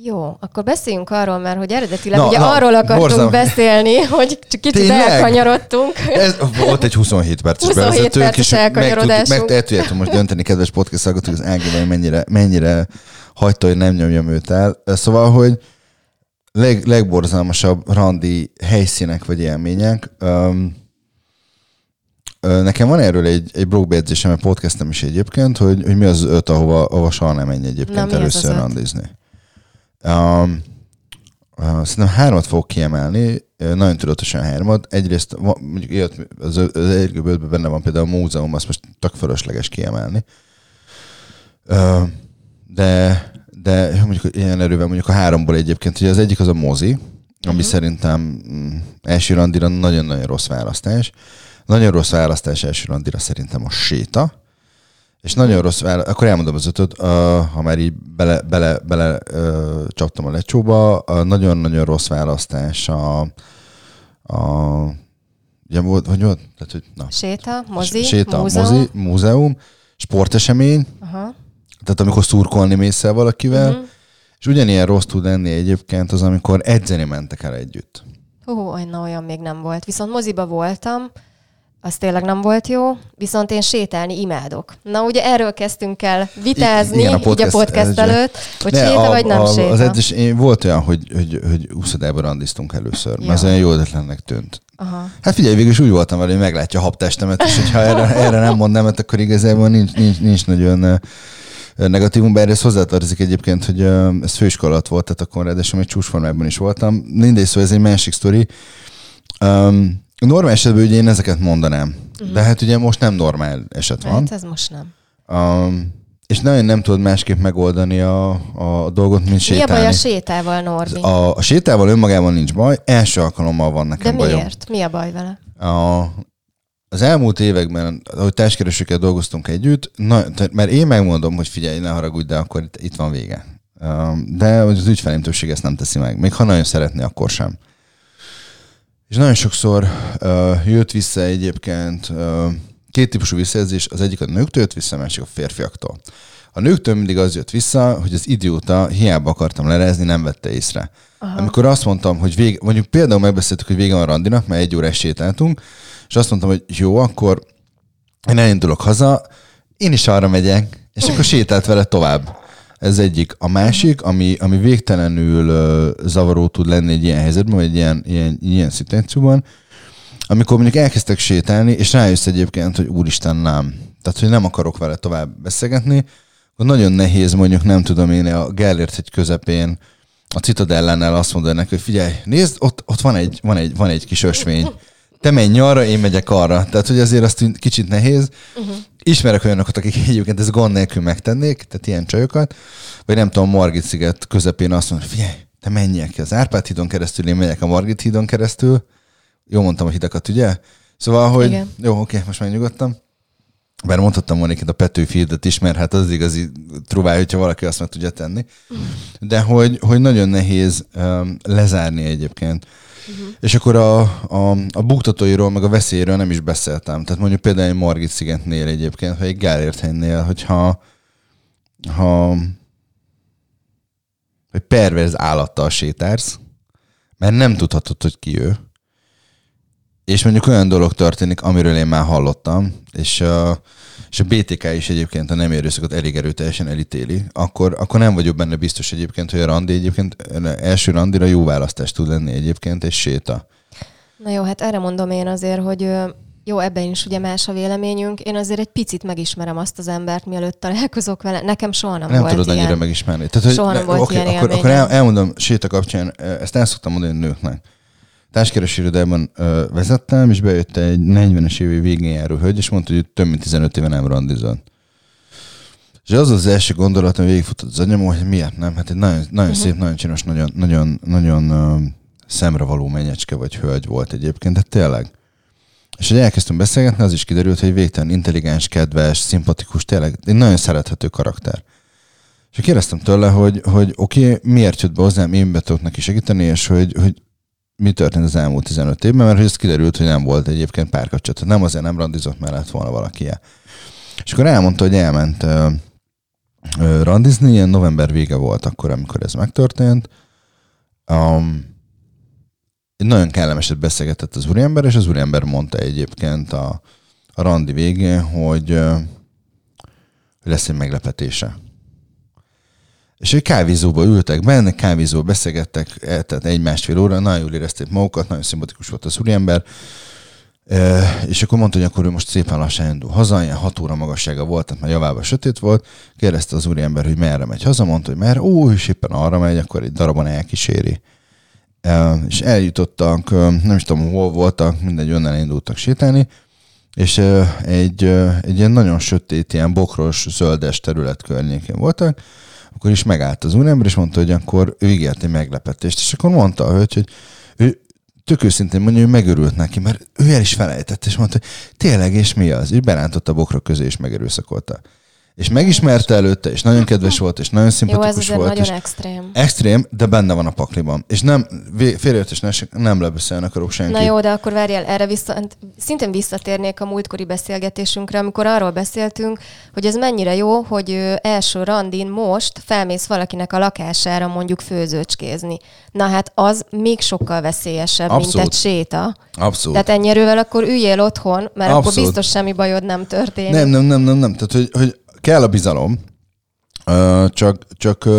Speaker 2: Jó, akkor beszéljünk arról már, hogy eredetileg
Speaker 1: Na,
Speaker 2: ugye
Speaker 1: na,
Speaker 2: arról akartunk
Speaker 1: borzalmas.
Speaker 2: beszélni, hogy csak kicsit
Speaker 1: Tényleg?
Speaker 2: elkanyarodtunk.
Speaker 1: Ez volt egy 27 perces
Speaker 2: 27
Speaker 1: bevezetőnk,
Speaker 2: perces
Speaker 1: és
Speaker 2: elkanyarodásunk.
Speaker 1: meg tudjátok most dönteni, kedves podcast hallgatók, az Ági vagy mennyire, mennyire hagyta, hogy nem nyomjam őt el. Szóval, hogy leg, legborzalmasabb randi helyszínek vagy élmények. Um, Nekem van erről egy, egy blogbejegyzésem, egy podcastem is egyébként, hogy, hogy mi az öt, ahova, ahova soha nem menj
Speaker 2: Na,
Speaker 1: egyébként
Speaker 2: az
Speaker 1: először randizni. Um, uh, szerintem hármat fogok kiemelni, nagyon tudatosan hármat. Egyrészt mondjuk ilyet, az, az egyik benne van például a múzeum, azt most tök fölösleges kiemelni. Uh, de, de mondjuk ilyen erővel mondjuk a háromból egyébként, ugye az egyik az a mozi, ami
Speaker 2: Mhm.
Speaker 1: szerintem mm, első randira nagyon-nagyon rossz választás. Nagyon rossz választás első randira szerintem a séta. És nagyon rossz választás, akkor elmondom az ötöt, uh, ha már így bele, bele, bele uh, csaptam a lecsóba, uh, nagyon-nagyon rossz választás a, a ugye volt, hogy volt? Tehát, hogy, na,
Speaker 2: Séta, mozi,
Speaker 1: séta,
Speaker 2: múzeum.
Speaker 1: mozi, múzeum, sportesemény,
Speaker 2: Aha.
Speaker 1: Tehát amikor szurkolni mész el valakivel, uh-huh. és ugyanilyen rossz tud lenni egyébként az, amikor edzeni mentek el együtt.
Speaker 2: Hú, olyan, na, olyan még nem volt. Viszont moziba voltam, az tényleg nem volt jó, viszont én sétálni imádok. Na ugye erről kezdtünk el vitázni,
Speaker 1: Igen, a
Speaker 2: így a
Speaker 1: podcast
Speaker 2: podcast
Speaker 1: előtt.
Speaker 2: hogy
Speaker 1: Ne,
Speaker 2: séta
Speaker 1: a,
Speaker 2: vagy nem
Speaker 1: a,
Speaker 2: séta.
Speaker 1: Az edzés, én volt olyan, hogy, hogy, hogy úszodában randiztunk először, mert az
Speaker 2: Ja.
Speaker 1: olyan jó ötletlennek tűnt.
Speaker 2: Aha.
Speaker 1: Hát figyelj, végül is úgy voltam vele, hogy meglátja a habtestemet, és hogyha erre, erre nem mond nemet, akkor igazából nincs, nincs, nincs nagyon negatívum, bár ez hozzátartozik egyébként, hogy ez főiskola alatt volt, tehát akkor ráadásul még csúcsformában is voltam. Mindegy, szóval ez egy másik sztori. Um, normál esetben ugye én ezeket mondanám, uh-huh. de hát ugye most nem normál eset van.
Speaker 2: Hát ez most nem.
Speaker 1: Um, és nagyon nem tudod másképp megoldani a, a dolgot, mint
Speaker 2: Mi a
Speaker 1: sétálni.
Speaker 2: baj a sétával, Norbi?
Speaker 1: a, a sétával önmagában nincs baj, első alkalommal van
Speaker 2: De
Speaker 1: nekem bajom.
Speaker 2: miért? Mi a baj vele?
Speaker 1: A, az elmúlt években, ahogy társkeresőkkel dolgoztunk együtt, na, mert én megmondom, hogy figyelj, ne haragudj, de akkor itt, itt van vége. Um, De az ügyfelém többség ezt nem teszi meg. Még ha nagyon szeretné, akkor sem. És nagyon sokszor uh, jött vissza egyébként uh, két típusú visszajelzés, az egyik a nőktől jött vissza, a másik a férfiaktól. A nőktől mindig az jött vissza, hogy az idióta hiába akartam lerezni, nem vette észre. Aha. Amikor azt mondtam, hogy vége, mondjuk például megbeszéltük, hogy vége van a randinak, mert egy órás sétáltunk, és azt mondtam, hogy jó, akkor én elindulok haza, én is arra megyek, és akkor sétált vele tovább. Ez egyik. A másik, ami, ami végtelenül uh, zavaró tud lenni egy ilyen helyzetben, vagy egy ilyen, ilyen, ilyen szituációban, amikor mondjuk elkezdtek sétálni, és rájössz egyébként, hogy úristen nem. Tehát, hogy nem akarok vele tovább beszélgetni, akkor nagyon nehéz mondjuk, nem tudom én, a Gellért egy közepén a Citadellánál azt mondani neki, hogy figyelj, nézd, ott, ott van, egy, van, egy, van egy kis ösvény. Te menj arra, én megyek arra. Tehát, hogy azért azt kicsit nehéz. Uh-huh. Ismerek olyanokat, akik egyébként ezt gond nélkül megtennék, tehát ilyen csajokat. Vagy nem tudom, Margit sziget közepén azt mondja, figyelj, te menjél ki az Árpád hídon keresztül, én megyek a Margit hídon keresztül. Jó mondtam a hidakat, ugye? Szóval, hogy Igen. jó, oké, most megnyugodtam. Bár mondhattam volna a Petőfi is, mert hát az igazi trubáj, hogyha valaki azt meg tudja tenni. De hogy, hogy nagyon nehéz um, lezárni egyébként. Uh-huh. És akkor a, a, a buktatóiról, meg a veszélyről nem is beszéltem. Tehát mondjuk például egy Margit szigetnél egyébként, vagy egy Gellért helynél, hogyha ha, hogy perverz állattal sétálsz, mert nem tudhatod, hogy ki ő, és mondjuk olyan dolog történik, amiről én már hallottam, és a, és a BTK is egyébként a nem erőszakot elég erőteljesen elítéli, akkor, akkor nem vagyok benne biztos egyébként, hogy a randi egyébként első randira jó választás tud lenni egyébként, és séta.
Speaker 2: Na jó, hát erre mondom én azért, hogy jó, ebben is ugye más a véleményünk. Én azért egy picit megismerem azt az embert, mielőtt találkozok vele. Nekem soha nem,
Speaker 1: nem
Speaker 2: volt
Speaker 1: tudod
Speaker 2: ilyen.
Speaker 1: annyira megismerni. Tehát, hogy
Speaker 2: soha nem
Speaker 1: ne,
Speaker 2: volt
Speaker 1: okay,
Speaker 2: ilyen
Speaker 1: akkor, akkor el, elmondom séta kapcsán, ezt el szoktam mondani nőknek társkereső irodában vezettem, és bejött egy 40-es évi végén járó hölgy, és mondta, hogy több mint 15 éve nem randizott. És az az első gondolat, ami végigfutott az anyám, hogy miért nem? Hát egy nagyon, nagyon uh-huh. szép, nagyon csinos, nagyon, nagyon, nagyon uh, szemrevaló menyecske vagy hölgy volt egyébként, de tényleg. És hogy elkezdtem beszélgetni, az is kiderült, hogy végtelen intelligens, kedves, szimpatikus, tényleg egy nagyon szerethető karakter. És kérdeztem tőle, hogy, hogy oké, okay, miért jött be hozzám, én be tudok neki segíteni, és hogy, hogy mi történt az elmúlt 15 évben, mert ez kiderült, hogy nem volt egyébként párkapcsolat. Nem azért nem randizott, mert lett volna valaki. És akkor elmondta, hogy elment uh, uh, randizni, ilyen november vége volt akkor, amikor ez megtörtént. Um, nagyon kellemeset beszélgetett az úriember, és az úriember mondta egyébként a, a randi végén, hogy, uh, hogy lesz egy meglepetése. És egy kávézóba ültek benne, kávézóba beszélgettek, e, tehát egy-másfél óra, nagyon jól érezték magukat, nagyon szimpatikus volt az úriember, és akkor mondta, hogy akkor ő most szépen lassan indul haza, ilyen hat óra magassága volt, tehát már javában sötét volt. Kérdezte az úriember, hogy merre megy haza, mondta, hogy merre, ó, és éppen arra megy, akkor egy darabon elkíséri. És eljutottak, nem is tudom, hol voltak, mindegy, önnel indultak sétálni, és egy, egy ilyen nagyon sötét, ilyen bokros, zöldes terület környékén voltak, akkor is megállt az úriember, és mondta, hogy akkor ő ígért egy meglepetést, és akkor mondta a hölgy, hogy ő tök őszintén mondja, hogy megörült neki, mert ő el is felejtett, és mondta, hogy tényleg, és mi az? És berántotta a bokrok közé, és megerőszakolta és megismerte előtte, és nagyon kedves volt, és nagyon szimpatikus
Speaker 2: Jó, ez
Speaker 1: volt.
Speaker 2: nagyon
Speaker 1: és
Speaker 2: extrém.
Speaker 1: Extrém, de benne van a pakliban. És nem, félreértés nem lebeszélni akarok senki.
Speaker 2: Na jó, de akkor várjál, erre vissza, szintén visszatérnék a múltkori beszélgetésünkre, amikor arról beszéltünk, hogy ez mennyire jó, hogy első randin most felmész valakinek a lakására mondjuk főzőcskézni. Na hát az még sokkal veszélyesebb, Abszolút. mint egy séta.
Speaker 1: Abszolút.
Speaker 2: Tehát ennyi erővel akkor üljél otthon, mert Abszolút. akkor biztos semmi bajod nem történik.
Speaker 1: Nem, nem, nem, nem, nem. Tehát, hogy, hogy kell a bizalom, csak, csak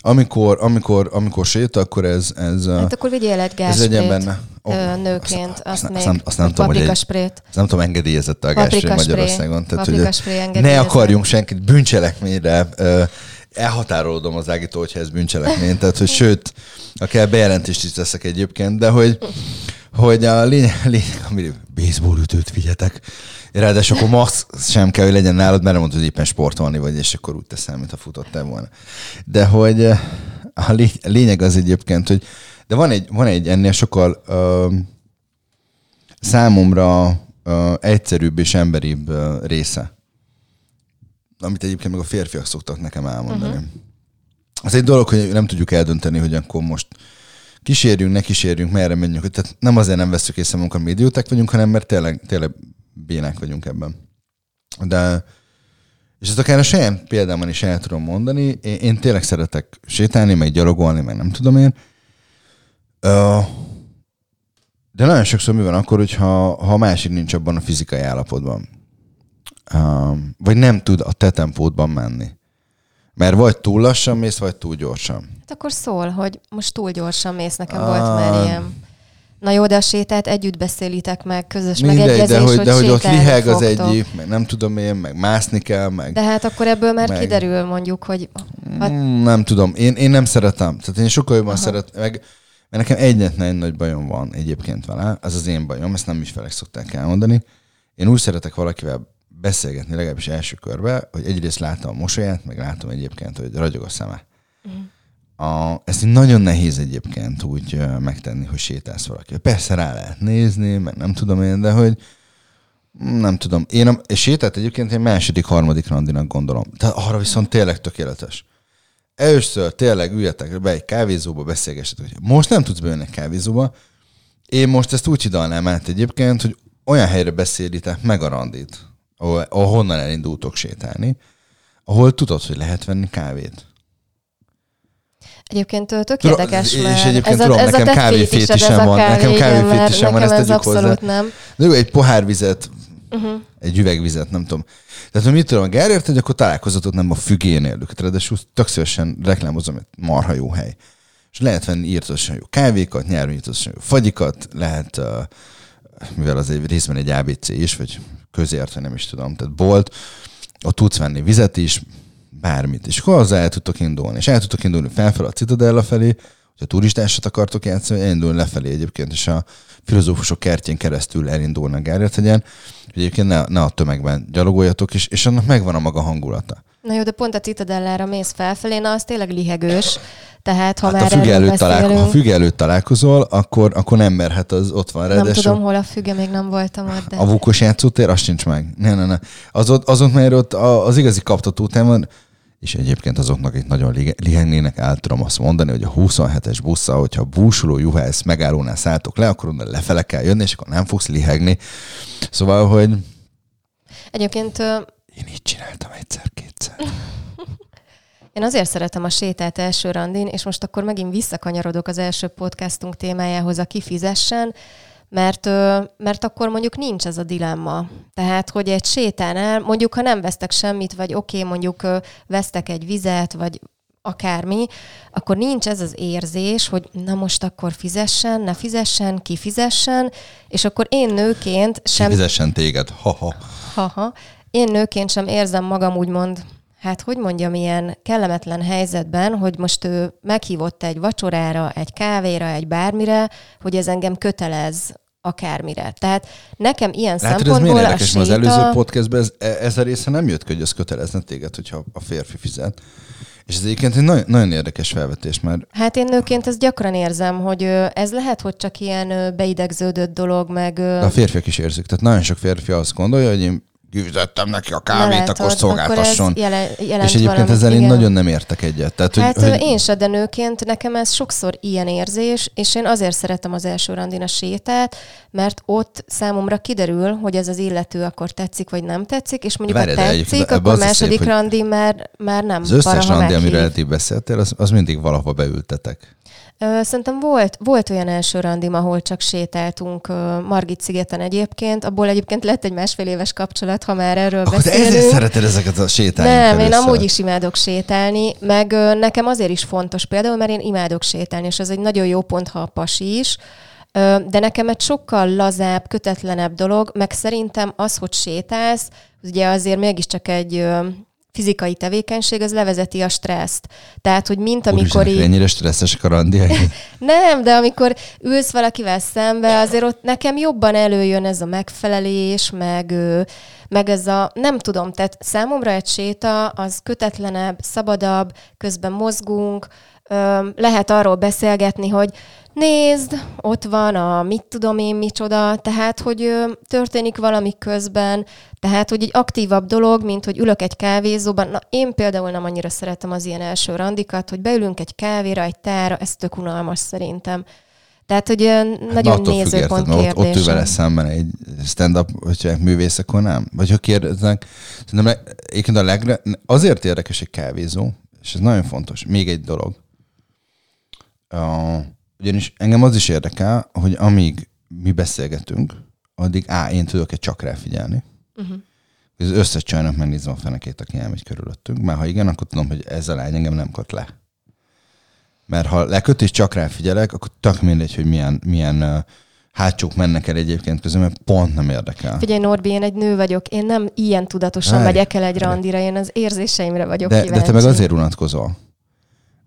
Speaker 1: amikor, amikor, amikor sét, akkor ez... ez
Speaker 2: hát akkor vigyél egy ez legyen benne. Oh, nőként, azt, azt, azt, nem, azt nem tudom, hogy egy, azt
Speaker 1: nem tudom, engedélyezett a gáspré Magyarországon. Tehát, hogy ne akarjunk senkit bűncselekményre elhatárolódom az Ágitól, hogyha ez bűncselekmény. Tehát, hogy sőt, akár bejelentést is teszek egyébként, de hogy, hogy a lényeg, lényeg ami baseball ütőt vigyetek, Ráadásul akkor max sem kell, hogy legyen nálad, mert nem mondod, hogy éppen sportolni vagy, és akkor úgy teszel, mint ha futottál volna. De hogy eh, a lényeg az egyébként, hogy de van egy, van egy ennél sokkal uh, számomra uh, egyszerűbb és emberibb uh, része, amit egyébként meg a férfiak szoktak nekem elmondani. Uh-huh. Az egy dolog, hogy nem tudjuk eldönteni, hogy akkor most kísérjünk, ne kísérjünk, merre menjünk. Tehát nem azért nem veszük észre magunkat, mi idióták vagyunk, hanem mert tényleg, tényleg bénák vagyunk ebben. De, és ezt akár a saját példámon is el tudom mondani, én, én tényleg szeretek sétálni, meg gyalogolni, meg nem tudom én. De nagyon sokszor mi van akkor, hogyha ha másik nincs abban a fizikai állapotban. Vagy nem tud a te tempódban menni. Mert vagy túl lassan mész, vagy túl gyorsan.
Speaker 2: Hát akkor szól, hogy most túl gyorsan mész, nekem uh, volt már ilyen. Na jó, de a sétát együtt beszélitek meg, közös
Speaker 1: Mindegy,
Speaker 2: megegyezés,
Speaker 1: de hogy,
Speaker 2: hogy
Speaker 1: de hogy ott liheg az
Speaker 2: fogtok.
Speaker 1: egyik, meg nem tudom én, meg mászni kell, meg...
Speaker 2: De hát akkor ebből már
Speaker 1: Meg-
Speaker 2: kiderül mondjuk, hogy ha
Speaker 1: Mm, nem tudom, én, én nem szeretem. Tehát én sokkal jobban
Speaker 2: Aha.
Speaker 1: szeret, meg, mert nekem egyetlen egy nagy bajom van egyébként vele, ez az én bajom, ezt nem ügyfelek szokták elmondani. Én úgy szeretek valakivel beszélgetni, legalábbis első körbe, hogy egyrészt látom a mosolyát, meg látom egyébként, hogy ragyog a szeme. A, ezt nagyon nehéz egyébként úgy megtenni, hogy sétálsz valaki. Persze rá lehet nézni, meg nem tudom én, de hogy mm, nem tudom. Én a és sétát egyébként egy második, harmadik randinak gondolom. Tehát arra viszont tényleg tökéletes. Először tényleg üljetek be egy kávézóba, beszélgessetek. Most nem tudsz beülni egy kávézóba. Én most ezt úgy hidalnám át egyébként, hogy olyan helyre beszélitek meg a randit, ahol, ahonnan elindultok sétálni, ahol tudod, hogy lehet venni kávét.
Speaker 2: Egyébként tök
Speaker 1: Tudom,
Speaker 2: érdekes,
Speaker 1: és egyébként
Speaker 2: ez a,
Speaker 1: tudom,
Speaker 2: ez
Speaker 1: nekem kávéfétisem
Speaker 2: ez
Speaker 1: van,
Speaker 2: kávé,
Speaker 1: nekem kávéfétisem van, ezt
Speaker 2: ez
Speaker 1: tegyük hozzá.
Speaker 2: abszolút nem.
Speaker 1: De jó, egy pohár vizet,
Speaker 2: Uh-huh.
Speaker 1: egy üvegvizet, nem tudom. Tehát, hogy mit tudom, a Gerért, hogy akkor találkozatot nem a fügénél őket, ráadásul tök szívesen reklámozom, hogy marha jó hely. És lehet venni írtósan jó kávékat, nyáron írtósan jó fagyikat, lehet, uh, mivel az egy részben egy ABC is, vagy közért, nem is tudom, tehát bolt, ott tudsz venni vizet is, bármit, és akkor azzal el tudtok indulni. És el tudtok indulni felfel a Citadella felé, hogyha turistásat akartok játszani, elindulni lefelé egyébként, és a filozófusok kertjén keresztül elindulnak Gárját hegyen, egyébként ne, ne a tömegben gyalogoljatok, és, és annak megvan a maga hangulata.
Speaker 2: Na jó, de pont a Citadellára mész felfelé, na az tényleg lihegős. Tehát ha
Speaker 1: Hát
Speaker 2: már
Speaker 1: a füge előtt, találko- ha füge előtt találkozol, akkor, akkor nem merhet az ott van.
Speaker 2: nem
Speaker 1: ráadásul
Speaker 2: tudom, hol a füge, még nem voltam ott, de...
Speaker 1: A vúkos játszótér, azt sincs meg. Ne, ne, ne. Az ott, az ott mert ott az igazi kaptatótem van, és egyébként azoknak itt nagyon lihegnének, el tudom azt mondani, hogy a 27-es busszal, hogyha búsuló juhász megállónál szálltok le, akkor onnan lefele kell jönni, és akkor nem fogsz lihegni. Szóval, hogy
Speaker 2: Egyébként
Speaker 1: én így csináltam egyszer-kétszer.
Speaker 2: Én azért szeretem a sétát első randin, és most akkor megint visszakanyarodok az első podcastunk témájához, a kifizessen, mert, mert akkor mondjuk nincs ez a dilemma. Tehát, hogy egy sétánál, mondjuk, ha nem vesztek semmit, vagy oké, okay, mondjuk vesztek egy vizet, vagy akármi, akkor nincs ez az érzés, hogy na most akkor fizessen, ne fizessen, ki fizessen, és akkor én nőként sem
Speaker 1: Fizessen téged. Ha-ha.
Speaker 2: Haha. Én nőként sem érzem magam úgymond, hát hogy mondjam, ilyen kellemetlen helyzetben, hogy most ő meghívott egy vacsorára, egy kávéra, egy bármire, hogy ez engem kötelez akármire. Tehát nekem ilyen
Speaker 1: Látod, ez
Speaker 2: szempontból a
Speaker 1: érdekes, az
Speaker 2: séta...
Speaker 1: előző podcastben ez, e- ez a része nem jött ki, hogy az kötelezne téged, hogyha a férfi fizet. És ez egyébként egy nagyon, nagyon érdekes felvetés, mert
Speaker 2: Hát én nőként ezt gyakran érzem, hogy ez lehet, hogy csak ilyen beidegződött dolog, meg...
Speaker 1: De a férfiak is érzik. Tehát nagyon sok férfi azt gondolja, hogy én fizettem neki a kávét,
Speaker 2: látod,
Speaker 1: akkor szolgáltasson.
Speaker 2: Akkor jelen,
Speaker 1: és egyébként
Speaker 2: valamit,
Speaker 1: ezzel én
Speaker 2: igen.
Speaker 1: nagyon nem értek egyet. Tehát,
Speaker 2: Hát
Speaker 1: hogy,
Speaker 2: én se, de nőként nekem ez sokszor ilyen érzés, és én azért szeretem az első randin a sétát, mert ott számomra kiderül, hogy ez az illető akkor tetszik, vagy nem tetszik, és mondjuk
Speaker 1: Várj,
Speaker 2: ha
Speaker 1: de
Speaker 2: tetszik,
Speaker 1: ebbe
Speaker 2: akkor
Speaker 1: is
Speaker 2: második
Speaker 1: szép,
Speaker 2: randi már, már nem.
Speaker 1: az összes
Speaker 2: valaha
Speaker 1: randi, amiről eddig beszéltél, az, az mindig valahova beültetek.
Speaker 2: Szerintem volt, volt olyan első randim, ahol csak sétáltunk Margit szigeten egyébként, abból egyébként lett egy másfél éves kapcsolat, ha már erről
Speaker 1: Akkor
Speaker 2: beszélünk.
Speaker 1: ezért szereted ezeket a sétálni.
Speaker 2: Nem, én amúgy is imádok sétálni, meg nekem azért is fontos például, mert én imádok sétálni, és ez egy nagyon jó pont, ha a pasi is, de nekem egy sokkal lazább, kötetlenebb dolog, meg szerintem az, hogy sétálsz, ugye azért mégiscsak egy fizikai tevékenység, az levezeti a stresszt. Tehát, hogy mint amikor
Speaker 1: Úristen,
Speaker 2: így...
Speaker 1: ennyire stresszesek a randiak.
Speaker 2: Nem, de amikor ülsz valakivel szembe, azért ott nekem jobban előjön ez a megfelelés, meg, meg ez a, nem tudom, tehát számomra egy séta az kötetlenebb, szabadabb, közben mozgunk, lehet arról beszélgetni, hogy nézd, ott van a mit tudom én micsoda, tehát, hogy ö, történik valami közben, tehát, hogy egy aktívabb dolog, mint hogy ülök egy kávézóban. Na, én például nem annyira szeretem az ilyen első randikat, hogy beülünk egy kávéra, egy tára, ez tök unalmas szerintem. Tehát, hogy ö, nagyon
Speaker 1: függ, érted,
Speaker 2: nézőpont
Speaker 1: mert ott, ott ül vele szemben egy stand-up, hogyha művész, akkor nem. Vagy ha kérdeznek, szerintem egyébként a legre, azért érdekes egy kávézó, és ez nagyon fontos, még egy dolog. Uh, ugyanis engem az is érdekel, hogy amíg mi beszélgetünk, addig á, én tudok egy csak ráfigyelni.
Speaker 2: Uh-huh.
Speaker 1: Az összes csajnak megnézem a fenekét, aki elmegy körülöttünk. Már ha igen, akkor tudom, hogy ez a lány engem nem köt le. Mert ha leköt és csak rá figyelek, akkor tök mindegy, hogy milyen, milyen uh, hátsók mennek el egyébként közül, mert pont nem érdekel.
Speaker 2: Figyelj, Norbi, én egy nő vagyok, én nem ilyen tudatosan
Speaker 1: Várj,
Speaker 2: megyek el egy randira, én az érzéseimre vagyok
Speaker 1: De,
Speaker 2: kíváncsi.
Speaker 1: de te meg azért unatkozol.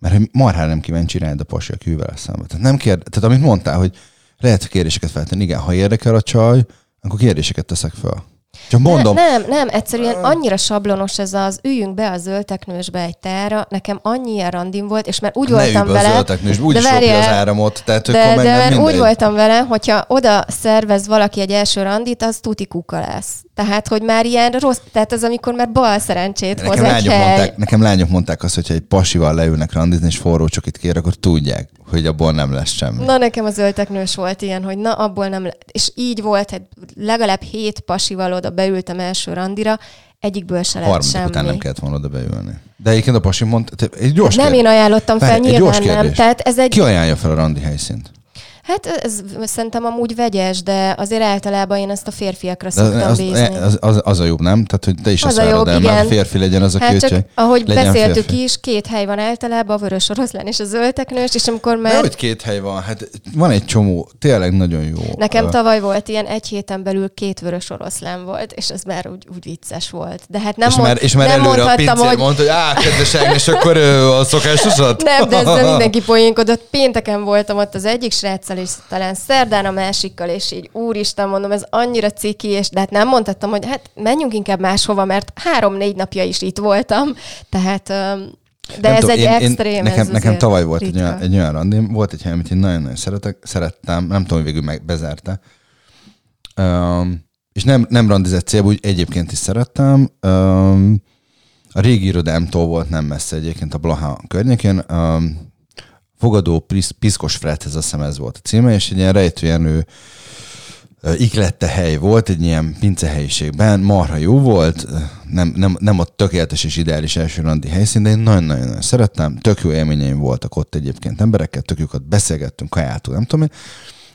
Speaker 1: Mert hogy marhára nem kíváncsi rád a pasi, aki ül vele. Tehát nem kérd, tehát amit mondtál, hogy lehet kérdéseket feltenni. Igen, ha érdekel a csaj, akkor kérdéseket teszek fel. Csak mondom,
Speaker 2: Ne, nem, nem, egyszerűen annyira sablonos ez az üljünk be a zöldteknősbe egy tára, nekem annyi ilyen randim volt, és már úgy
Speaker 1: ne
Speaker 2: voltam vele,
Speaker 1: az ölteknős, úgyis
Speaker 2: de
Speaker 1: lopja az
Speaker 2: várjál,
Speaker 1: áramot, tehát
Speaker 2: de, de
Speaker 1: nem mindegy.
Speaker 2: úgy voltam vele, hogyha oda szervez valaki egy első randit, az tuti kuka lesz. Tehát, hogy már ilyen rossz, tehát az, amikor már bal szerencsét hoz
Speaker 1: Nekem
Speaker 2: egy
Speaker 1: lányok,
Speaker 2: hely.
Speaker 1: mondták, nekem lányok mondták azt, hogyha egy pasival leülnek randizni, és forró csokit kér, akkor tudják, hogy abból nem lesz semmi.
Speaker 2: Na, nekem az ölteknős volt ilyen, hogy na, abból nem le- És így volt, hogy legalább hét pasival oda beültem első randira, egyikből se lett
Speaker 1: Harmadik
Speaker 2: semmi.
Speaker 1: után nem kellett volna oda beülni. De egyébként a pasi mondta, egy gyors
Speaker 2: nem
Speaker 1: kérdés.
Speaker 2: én ajánlottam fel,
Speaker 1: Várj,
Speaker 2: nyilván nem. Tehát ez egy
Speaker 1: Ki ajánlja fel a randi helyszínt?
Speaker 2: Hát ez szerintem amúgy vegyes, de azért általában én ezt a férfiakra
Speaker 1: De
Speaker 2: szoktam
Speaker 1: az,
Speaker 2: bízni.
Speaker 1: az, az, az, a jobb, nem? Tehát, hogy te is
Speaker 2: Az
Speaker 1: azt
Speaker 2: a jobb,
Speaker 1: el,
Speaker 2: igen.
Speaker 1: férfi legyen az, aki
Speaker 2: Hát csak, ahogy
Speaker 1: legyen
Speaker 2: beszéltük
Speaker 1: férfi.
Speaker 2: is, két hely van általában, a vörös oroszlán és a zöldteknős, és amikor
Speaker 1: De
Speaker 2: már...
Speaker 1: hogy két hely van? Hát van egy csomó, tényleg nagyon jó.
Speaker 2: Nekem tavaly volt ilyen, egy héten belül két vörös oroszlán volt, és ez már úgy, úgy vicces volt. De hát nem,
Speaker 1: és,
Speaker 2: mond,
Speaker 1: már, és már
Speaker 2: nem
Speaker 1: előre a pincér
Speaker 2: hogy
Speaker 1: mondta, hogy á, kedves Ágnes, akkor ö, a szokásosat?
Speaker 2: Nem, de ezzel mindenki poénkodott. Pénteken voltam ott az egyik sráccal, és talán szerdán a másikkal, és így úristen, mondom, ez annyira ciki, és de hát nem mondhattam, hogy hát menjünk inkább máshova, mert három-négy napja is itt voltam. Tehát, de
Speaker 1: Nem
Speaker 2: ez
Speaker 1: tudom,
Speaker 2: egy extrém.
Speaker 1: nekem,
Speaker 2: ez
Speaker 1: nekem
Speaker 2: azért
Speaker 1: tavaly volt egy
Speaker 2: ritka.
Speaker 1: olyan, egy olyan randim, volt egy hely, amit én nagyon-nagyon szeretek, szerettem, nem tudom, hogy végül meg bezárta. Um, és nem, nem randizett célból, úgy egyébként is szerettem. Um, a régi irodámtól volt nem messze egyébként a Blaha környékén. Um, fogadó Pisz- Piszkos Fredhez, azt hiszem ez volt a címe, és egy ilyen rejtőjenő iklette hely volt, egy ilyen pincehelyiségben, marha jó volt, nem, nem, nem a tökéletes és ideális első randi helyszín, de én nagyon-nagyon szerettem, tök jó élményeim voltak ott egyébként emberekkel, tök jókat beszélgettünk, kajáltunk, nem tudom én,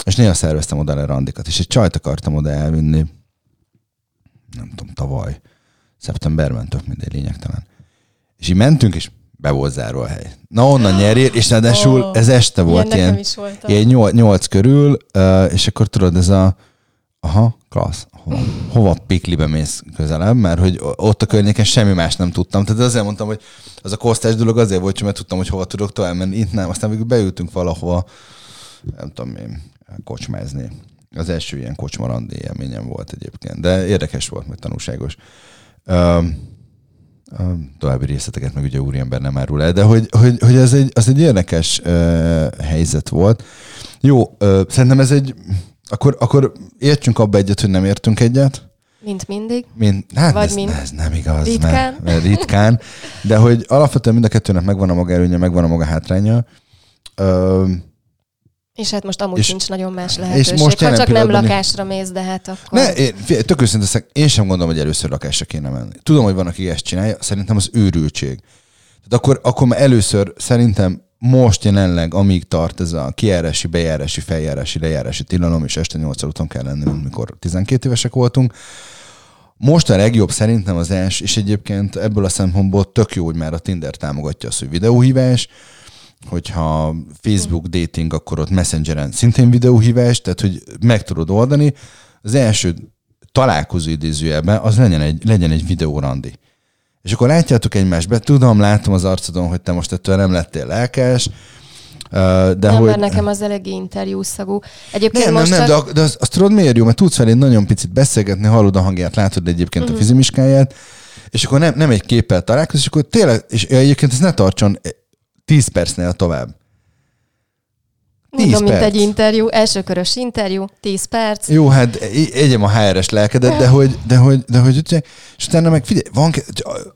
Speaker 1: és néha szerveztem oda le randikat, és egy csajt akartam oda elvinni, nem tudom, tavaly, szeptemberben, tök mindegy, lényegtelen. És így mentünk, és be volt zárva a hely. Na onnan nyerjél, és ráadásul
Speaker 2: Ó,
Speaker 1: ez este
Speaker 2: Ilyen
Speaker 1: volt ilyen,
Speaker 2: is volt.
Speaker 1: ilyen nyolc, körül, és akkor tudod, ez a aha, klassz, hova, hova piklibe mész közelebb, mert hogy ott a környéken semmi más nem tudtam. Tehát azért mondtam, hogy az a kosztás dolog azért volt, mert tudtam, hogy hova tudok tovább menni. Itt nem, aztán végül beültünk valahova, nem tudom én, kocsmázni. Az első ilyen kocsmarandi élményem volt egyébként, de érdekes volt, meg tanulságos. Um, a további részleteket meg ugye úriember nem árul el, de hogy, hogy, hogy ez egy, az egy érdekes uh, helyzet volt. Jó, uh, szerintem ez egy, akkor, akkor értsünk abba egyet, hogy nem értünk egyet,
Speaker 2: Mint mindig.
Speaker 1: mint, hát
Speaker 2: Vagy
Speaker 1: ez,
Speaker 2: mint
Speaker 1: ez nem igaz,
Speaker 2: ritkán.
Speaker 1: Mert, mert ritkán, de hogy alapvetően mind a kettőnek megvan a maga előnye, megvan a maga hátránya. Ö,
Speaker 2: És hát most amúgy
Speaker 1: És-
Speaker 2: és, nincs nagyon más
Speaker 1: és
Speaker 2: lehetőség.
Speaker 1: most
Speaker 2: ha csak nem lakásra mész, de hát akkor...
Speaker 1: ne, én, tök leszek, én sem gondolom, hogy először lakásra kéne menni. Tudom, hogy van, aki ezt csinálja, szerintem az őrültség. Tehát akkor, akkor először szerintem most jelenleg, amíg tart ez a kijárási, bejárási, feljárási, lejárási tilalom, és este 8 után kell lenni, mikor 12 évesek voltunk, most a legjobb szerintem az els, és egyébként ebből a szempontból tök jó, hogy már a Tinder támogatja azt, hogy videóhívás, hogyha Facebook dating, akkor ott Messengeren szintén videóhívás, tehát hogy meg tudod oldani. Az első találkozó idézőjelben az legyen egy, legyen egy videórandi. És akkor látjátok egymást be, tudom, látom az arcodon, hogy te most ettől nem lettél lelkes, de
Speaker 2: nem,
Speaker 1: hogy...
Speaker 2: mert nekem az eléggé interjú szagú. Egyébként
Speaker 1: Nem, nem,
Speaker 2: most
Speaker 1: nem,
Speaker 2: csak...
Speaker 1: de, de azt, azt tudod miért jó, mert tudsz veled nagyon picit beszélgetni, hallod a hangját, látod egyébként
Speaker 2: Mhm.
Speaker 1: uh-huh. a fizimiskáját, és akkor nem, nem egy képpel találkozol, és akkor tényleg, és egyébként ez ne tartson 10 percnél tovább. 10
Speaker 2: Mondom, mint
Speaker 1: perc.
Speaker 2: egy interjú, elsőkörös interjú, 10 perc.
Speaker 1: Jó, hát egyem a HRS lelkedet, de hogy, de hogy, de hogy, és utána meg figyelj, van,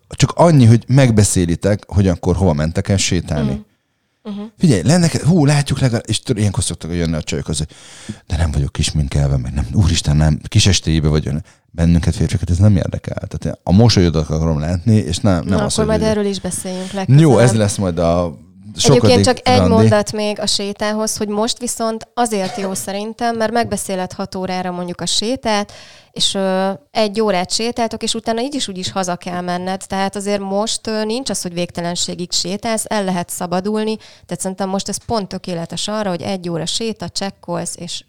Speaker 1: csak annyi, hogy megbeszélitek, hogy akkor hova mentek el sétálni.
Speaker 2: Mhm.
Speaker 1: Uh-huh. Figyelj, lenne, hú, látjuk legalább, és tudod, ilyenkor szoktak jönni a csajok az, de nem vagyok kisminkelve, meg nem, úristen, nem, kis estélyébe vagy jön. Bennünket férfiakat ez nem érdekel. Tehát a mosolyodat akarom látni, és nem, nem
Speaker 2: Na,
Speaker 1: az,
Speaker 2: akkor
Speaker 1: hogy...
Speaker 2: majd erről is beszéljünk legközelebb.
Speaker 1: Jó, ez lesz majd a
Speaker 2: Egyébként csak egy randi. mondat még a sétához, hogy most viszont azért jó szerintem, mert megbeszéled hat órára mondjuk a sétát, és ö, egy órát sétáltok, és utána így is úgy is haza kell menned. Tehát azért most ö, nincs az, hogy végtelenségig sétálsz, el lehet szabadulni. Tehát szerintem most ez pont tökéletes arra, hogy egy óra séta, csekkolsz, és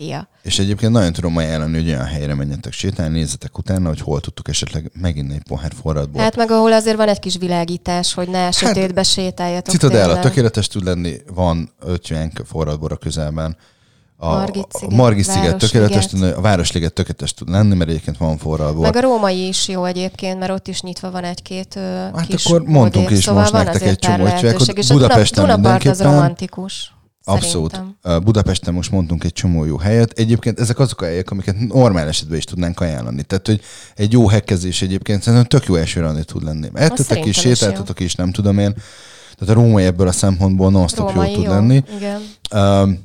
Speaker 2: szia.
Speaker 1: És egyébként nagyon tudom ajánlani, hogy olyan helyre menjetek sétálni, nézzetek utána, hogy hol tudtuk esetleg megint egy pohár forradból.
Speaker 2: Hát meg ahol azért van egy kis világítás, hogy ne hát, sötétbe sétáljatok.
Speaker 1: Citadella tökéletes tud lenni, van ötven forradbor a közelben. A Margit sziget tökéletes a Városliget tökéletes tud lenni, mert egyébként van forralból.
Speaker 2: Meg a római is jó egyébként, mert ott is nyitva van egy-két
Speaker 1: Hát kis akkor mondtunk is szóval most nektek egy csomó
Speaker 2: hogy Budapesten Dunapart az romantikus.
Speaker 1: Abszolút. Szerintem. Budapesten most mondtunk egy csomó jó helyet. Egyébként ezek azok a helyek, amiket normál esetben is tudnánk ajánlani. Tehát, hogy egy jó hekkezés egyébként szerintem tök jó első randi tud lenni. Ettetek is, sétáltatok is, nem tudom én. Tehát a római ebből a szempontból non-stop jó tud jó. lenni.
Speaker 2: Igen.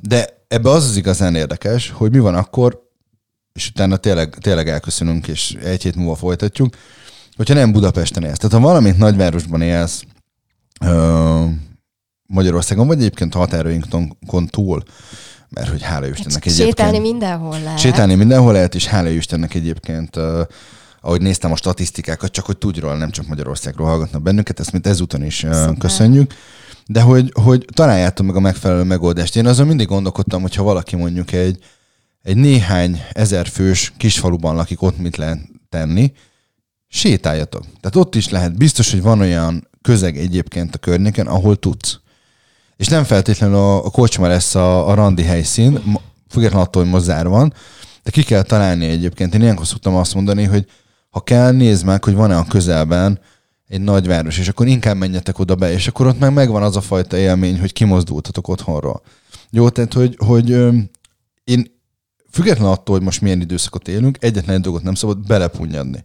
Speaker 1: De ebbe az az igazán érdekes, hogy mi van akkor, és utána tényleg, tényleg elköszönünk, és egy hét múlva folytatjuk, hogyha nem Budapesten élsz. Tehát ha valamint nagyvárosban élsz, Magyarországon, vagy egyébként a határainkon túl, mert hogy hála Istennek hát egyébként...
Speaker 2: Sétálni mindenhol lehet.
Speaker 1: Sétálni mindenhol lehet, és hála Istennek egyébként, uh, ahogy néztem a statisztikákat, csak hogy tudj róla, nem csak Magyarországról hallgatnak bennünket, ezt mint ezúton is uh, köszönjük. De hogy, hogy találjátok meg a megfelelő megoldást. Én azon mindig gondolkodtam, hogyha valaki mondjuk egy, egy néhány ezer fős kisfaluban lakik, ott mit lehet tenni, sétáljatok. Tehát ott is lehet. Biztos, hogy van olyan közeg egyébként a környéken, ahol tudsz. És nem feltétlenül a, a kocsma lesz a, a randi helyszín, függetlenül attól, hogy most van, de ki kell találni egyébként. Én ilyenkor szoktam azt mondani, hogy ha kell, nézd meg, hogy van-e a közelben egy nagyváros, és akkor inkább menjetek oda be, és akkor ott meg megvan az a fajta élmény, hogy kimozdultatok otthonról. Jó, tehát, hogy, hogy én független attól, hogy most milyen időszakot élünk, egyetlen egy dolgot nem szabad belepunyadni.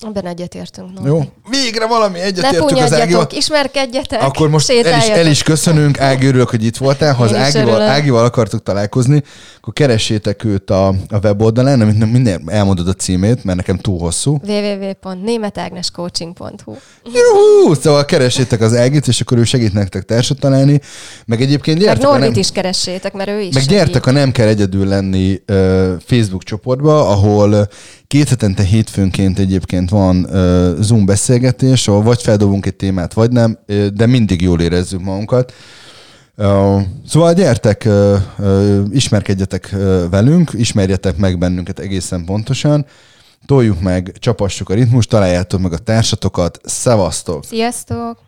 Speaker 2: Ebben egyetértünk.
Speaker 1: Norbi. Jó, végre valami egyetértünk
Speaker 2: az Ágival. ismerkedjetek,
Speaker 1: Akkor most el is, el is köszönünk, Ági, örülök, hogy itt voltál. Ha az Ágival, Ágival akartuk találkozni, akkor keressétek őt a, a weboldalán, amit minden elmondod a címét, mert nekem túl hosszú.
Speaker 2: www.németágnescoaching.hu
Speaker 1: Juhú! Szóval keressétek az Ágit, és akkor ő segít nektek társat találni. Meg egyébként gyertek.
Speaker 2: Meg Norbit nem... is keressétek, mert ő is
Speaker 1: Meg segít. gyertek, ha nem kell egyedül lenni uh, Facebook csoportba, ahol két hetente hétfőnként egyébként van Zoom beszélgetés, ahol vagy feldobunk egy témát, vagy nem, de mindig jól érezzük magunkat. Szóval gyertek, ismerkedjetek velünk, ismerjetek meg bennünket egészen pontosan, toljuk meg, csapassuk a ritmus, találjátok meg a társatokat, szevasztok!
Speaker 2: Sziasztok!